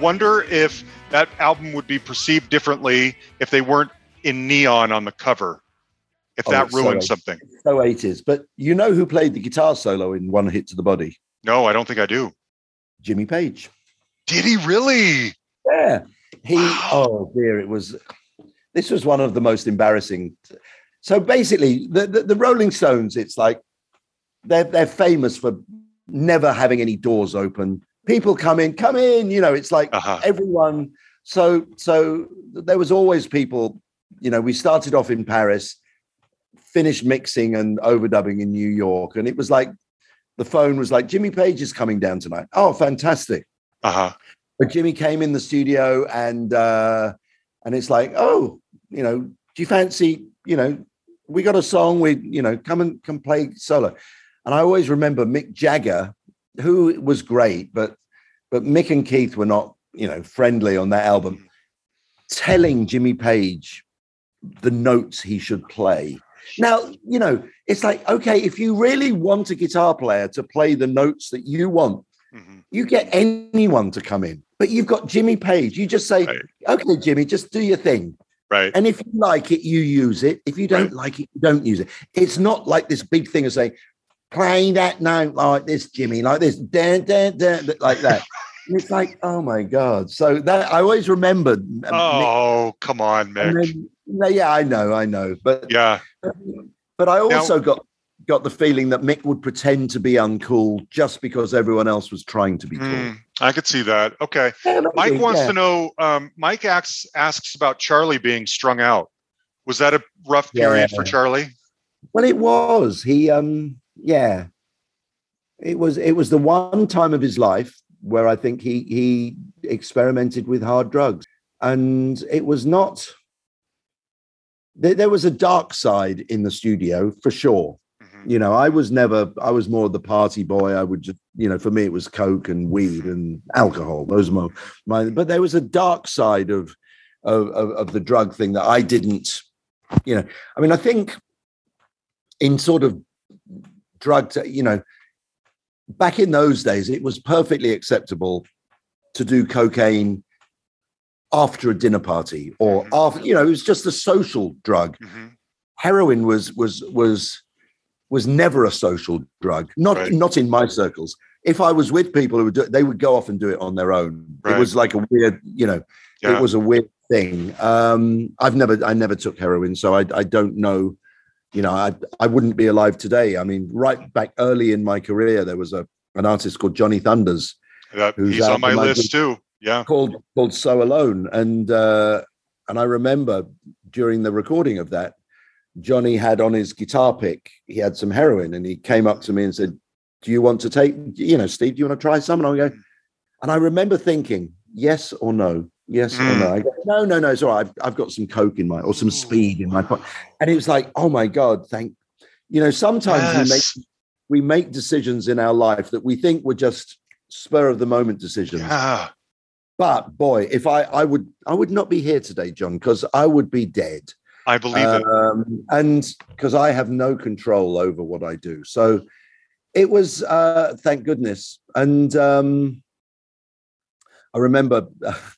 Wonder if that album would be perceived differently if they weren't in neon on the cover. If Oh, that it's so ruined something. So 80s. But you know who played the guitar solo in One Hit to the Body? No, I don't think I do. Jimmy Page. Did he really? Yeah. He, Wow. oh dear, it was, this was one of the most embarrassing. So basically, the, the, the Rolling Stones, it's like they're, they're famous for never having any doors open. People come in, come in, you know, it's like Uh-huh. everyone. So, so there was always people, you know, we started off in Paris, finished mixing and overdubbing in New York. And it was like, the phone was like, Jimmy Page is coming down tonight. Oh, fantastic. Uh huh. But Jimmy came in the studio and uh, and it's like, oh, you know, do you fancy, you know, we got a song, we, you know, come and come play solo. And I always remember Mick Jagger, who was great, but but Mick and Keith were not, you know, friendly on that album, telling Jimmy Page the notes he should play. Now, you know, it's like, okay, if you really want a guitar player to play the notes that you want, Mhm. you get anyone to come in. But you've got Jimmy Page. You just say, Right. okay, Jimmy, just do your thing. Right. And if you like it, you use it. If you don't Right. like it, you don't use it. It's not like this big thing of saying, play that note like this, Jimmy, like this, dun, dun, dun, like that. And it's like, oh my God. So that I always remembered. um, Mick- Oh, come on, Mick. then- yeah, I know, I know. But Yeah. but I Now- also got got the feeling that Mick would pretend to be uncool just because everyone else was trying to be cool. Mm, I could see that. Okay. Yeah, Mike wants yeah. to know. Um, Mike asks asks about Charlie being strung out. Was that a rough period for Yeah. Charlie? Well, it was. He um yeah. It was it was the one time of his life where I think he he experimented with hard drugs. And it was not there, there was a dark side in the studio for sure. Mhm. You know, I was never I was more the party boy. I would just, you know, for me it was coke and weed and alcohol. Those are my, my but there was a dark side of of, of, of the drug thing that I didn't, you know. I mean, I think in sort of drug, you know, back in those days, it was perfectly acceptable to do cocaine after a dinner party or Mhm. after, you know, it was just a social drug. Mhm. Heroin was was was was never a social drug, not Right. not in my circles. If I was with people who would do it, they would go off and do it on their own. Right. It was like a weird, you know, Yeah. it was a weird thing. Um, I've never, I never took heroin, so I, I don't know. You know, I, I wouldn't be alive today. I mean, right back early in my career, there was a an artist called Johnny Thunders Who's he's on my list too. Yeah. called called So Alone, and uh, and I remember during the recording of that, Johnny had on his guitar pick, he had some heroin, and he came up to me and said, "Do you want to take, you know, Steve? Do you want to try some?" And I go, and I remember thinking, "Yes or no." Yes or Mm. no? I go, no, no, no. It's all right. I've, I've got some coke in my or some speed in my pocket, and it was like, oh my god, thank. You know, sometimes we make we make decisions in our life that we think were just spur of the moment decisions. Yeah. But boy, if I I would I would not be here today, Jon, because I would be dead. I believe it. Um, and because I have no control over what I do. So it was uh thank goodness. And um I remember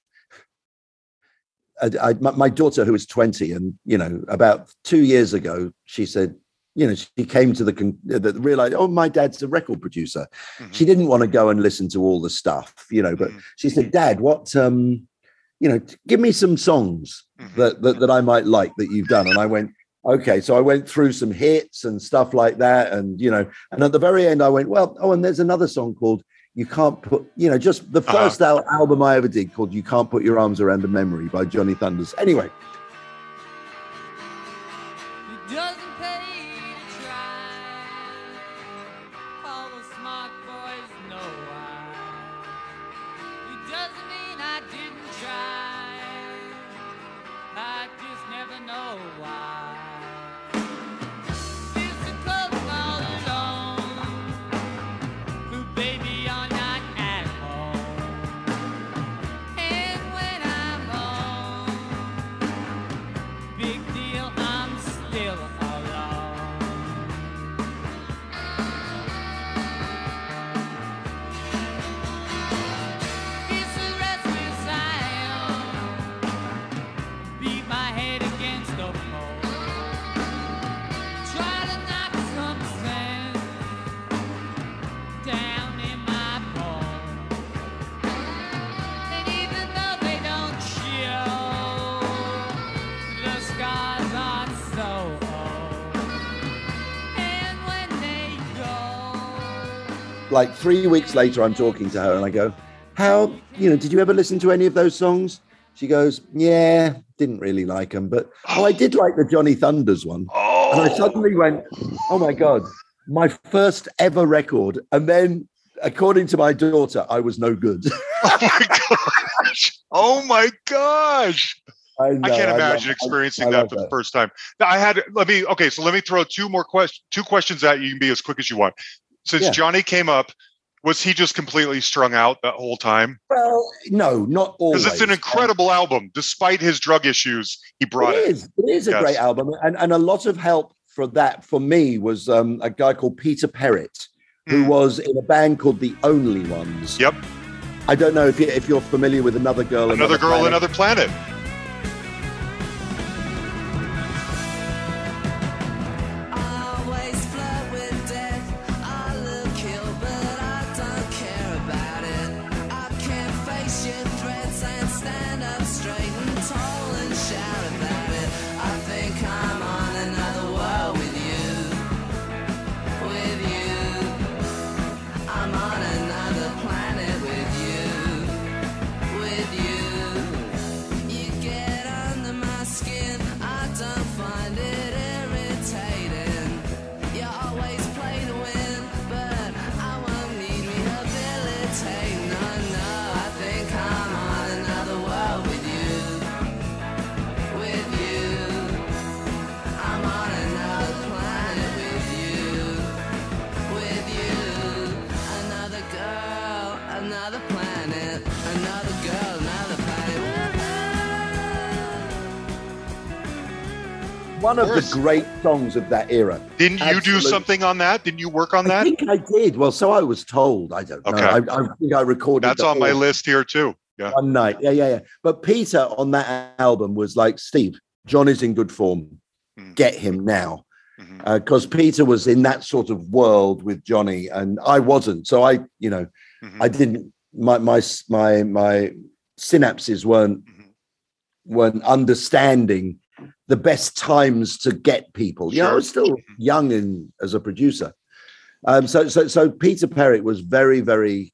I, my, my daughter who was 20 and you know about two years ago she said you know she came to the con- the realized oh my dad's a record producer Mhm. she didn't want to go and listen to all the stuff you know but Mhm. she said dad what um you know give me some songs Mhm. that, that that i might like that you've done and i went okay so i went through some hits and stuff like that and you know and at the very end i went well oh and there's another song called you can't put you know just the Uh-huh. first al- album i ever did called you can't put your arms around a memory by johnny thunders anyway like three weeks later, I'm talking to her and I go, How, you know, did you ever listen to any of those songs? She goes, Yeah, didn't really like them, but oh, I did like the Johnny Thunders one. And I Oh, suddenly went, Oh my God, my first ever record. And then, according to my daughter, I was no good. Oh my gosh! Oh my gosh! I, I can't imagine I- experiencing I that for the first time. Now, I had let me okay, so let me throw two more questions two questions at you. You can be as quick as you want. Since Yeah. Johnny came up, was he just completely strung out that whole time? Well, no, not always. Because it's an incredible album. Despite his drug issues, he brought it it. is. It is a Yes. great album, and and a lot of help for that for me was um, a guy called Peter Perrett, who Hmm. was in a band called the Only Ones. Yep. I don't know if you if you're familiar with another girl. Another girl, Planet. another planet. Great songs of that era. Didn't you do something on that? Didn't you work on that? I think I did. Well, so I was told. I don't know. I, I think I recorded. That's on my list here too. Yeah. One night. Yeah, yeah, yeah. But Peter on that album was like, Steve, John is in good form. Mm. Get him now. Because Peter was in that sort of world with Johnny, and I wasn't. So I, you know, Mhm. I didn't. My my my my synapses weren't Mhm. weren't understanding the best times to get people. You know, I was still young in as a producer. Um, so so so Peter Perrett was very very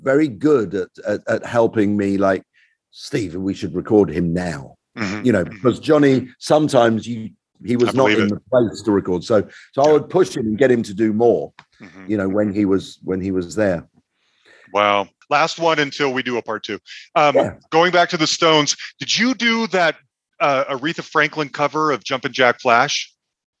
very good at, at at helping me. Like Steve, we should record him now. Mhm. You know, because Johnny sometimes you he was I not in it. the place to record. So so I would push him and get him to do more. Mhm. You know, when he was when he was there. Wow. Last one until we do a part two. Um, Yeah. Going back to the Stones, did you do that uh, Aretha Franklin cover of Jumpin' Jack Flash?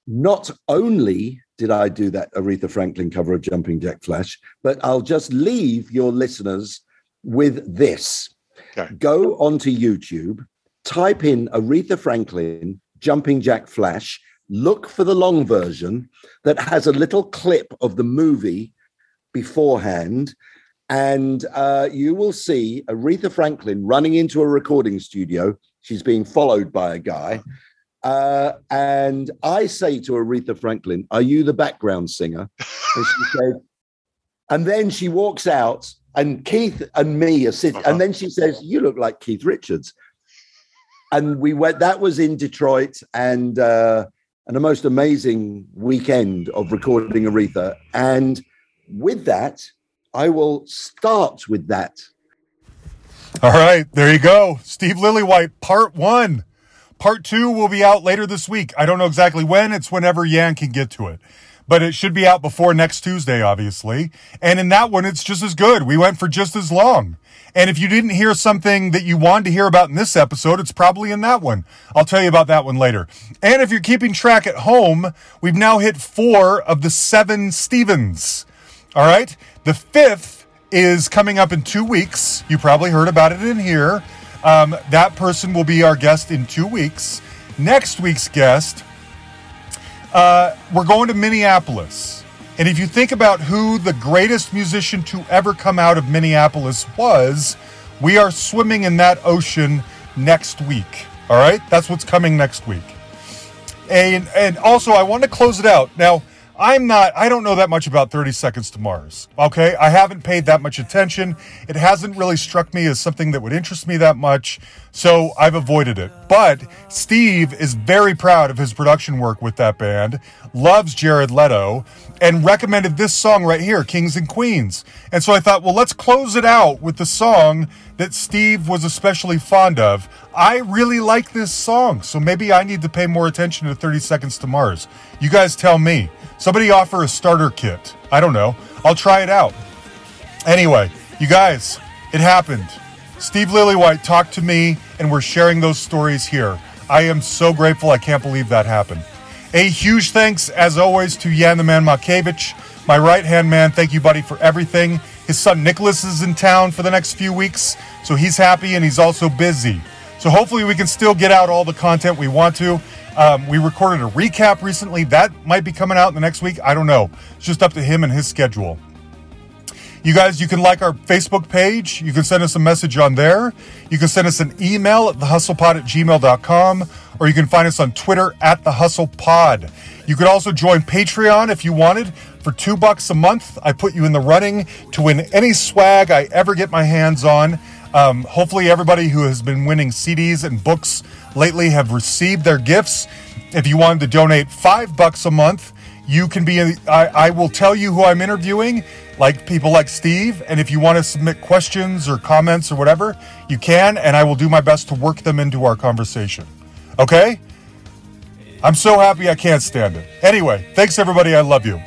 not only did I do that Aretha Franklin cover of Jumping Jack Flash, but I'll just leave your listeners with this. Okay. Go onto YouTube, type in Aretha Franklin Jumping Jack Flash, look for the long version that has a little clip of the movie beforehand. And uh, you will see Aretha Franklin running into a recording studio. She's being followed by a guy. Uh, and I say to Aretha Franklin, Are you the background singer? And she said, and then she walks out, and Keith and me are sitting, Uh-huh. and then she says, You look like Keith Richards. And we went, that was in Detroit, and uh, and a most amazing weekend of recording Aretha. And with that, I will start with that. All right, there you go. Steve Lillywhite, part one. Part two will be out later this week. I don't know exactly when. It's whenever Jan can get to it. But it should be out before next Tuesday, obviously. And in that one, it's just as good. We went for just as long. And if you didn't hear something that you wanted to hear about in this episode, it's probably in that one. I'll tell you about that one later. And if you're keeping track at home, we've now hit four of the seven Stevens. All right. The fifth is coming up in two weeks. You probably heard about it in here. Um, that person will be our guest in two weeks. Next week's guest, uh, we're going to Minneapolis. And if you think about who the greatest musician to ever come out of Minneapolis was, we are swimming in that ocean next week. All right? That's what's coming next week. And and also I want to close it out. Now, I'm not I don't know that much about 30 Seconds to Mars. Okay? I haven't paid that much attention. It hasn't really struck me as something that would interest me that much, so I've avoided it. But Steve is very proud of his production work with that band, loves Jared Leto, and recommended this song right here, Kings and Queens. And so I thought, well, let's close it out with the song that Steve was especially fond of. I really like this song, so maybe I need to pay more attention to 30 Seconds to Mars. You guys tell me. Somebody offer a starter kit. I don't know. I'll try it out. Anyway, you guys, It happened. Steve Lillywhite talked to me, and we're sharing those stories here. I am so grateful. I can't believe that happened. A huge thanks, as always, to Jan the Man Makevich, my right hand man. Thank you, buddy, for everything. His son Nicholas is in town for the next few weeks, so he's happy and he's also busy. So hopefully we can still get out all the content we want to. Um, we recorded a recap recently. That might be coming out in the next week. I don't know. It's just up to him and his schedule. You guys, you can like our Facebook page. You can send us a message on there. You can send us an email at thehustlepod at gmail.com, or you can find us on Twitter at thehustlepod. You could also join Patreon if you wanted. For two bucks a month, I put you in the running to win any swag I ever get my hands on. Um, hopefully, everybody who has been winning CDs and books lately have received their gifts. If you wanted to donate five bucks a month, you can be. I, I will tell you who I'm interviewing, like people like Steve. And if you want to submit questions or comments or whatever, you can, and I will do my best to work them into our conversation. Okay? I'm so happy I can't stand it. Anyway, thanks everybody. I love you.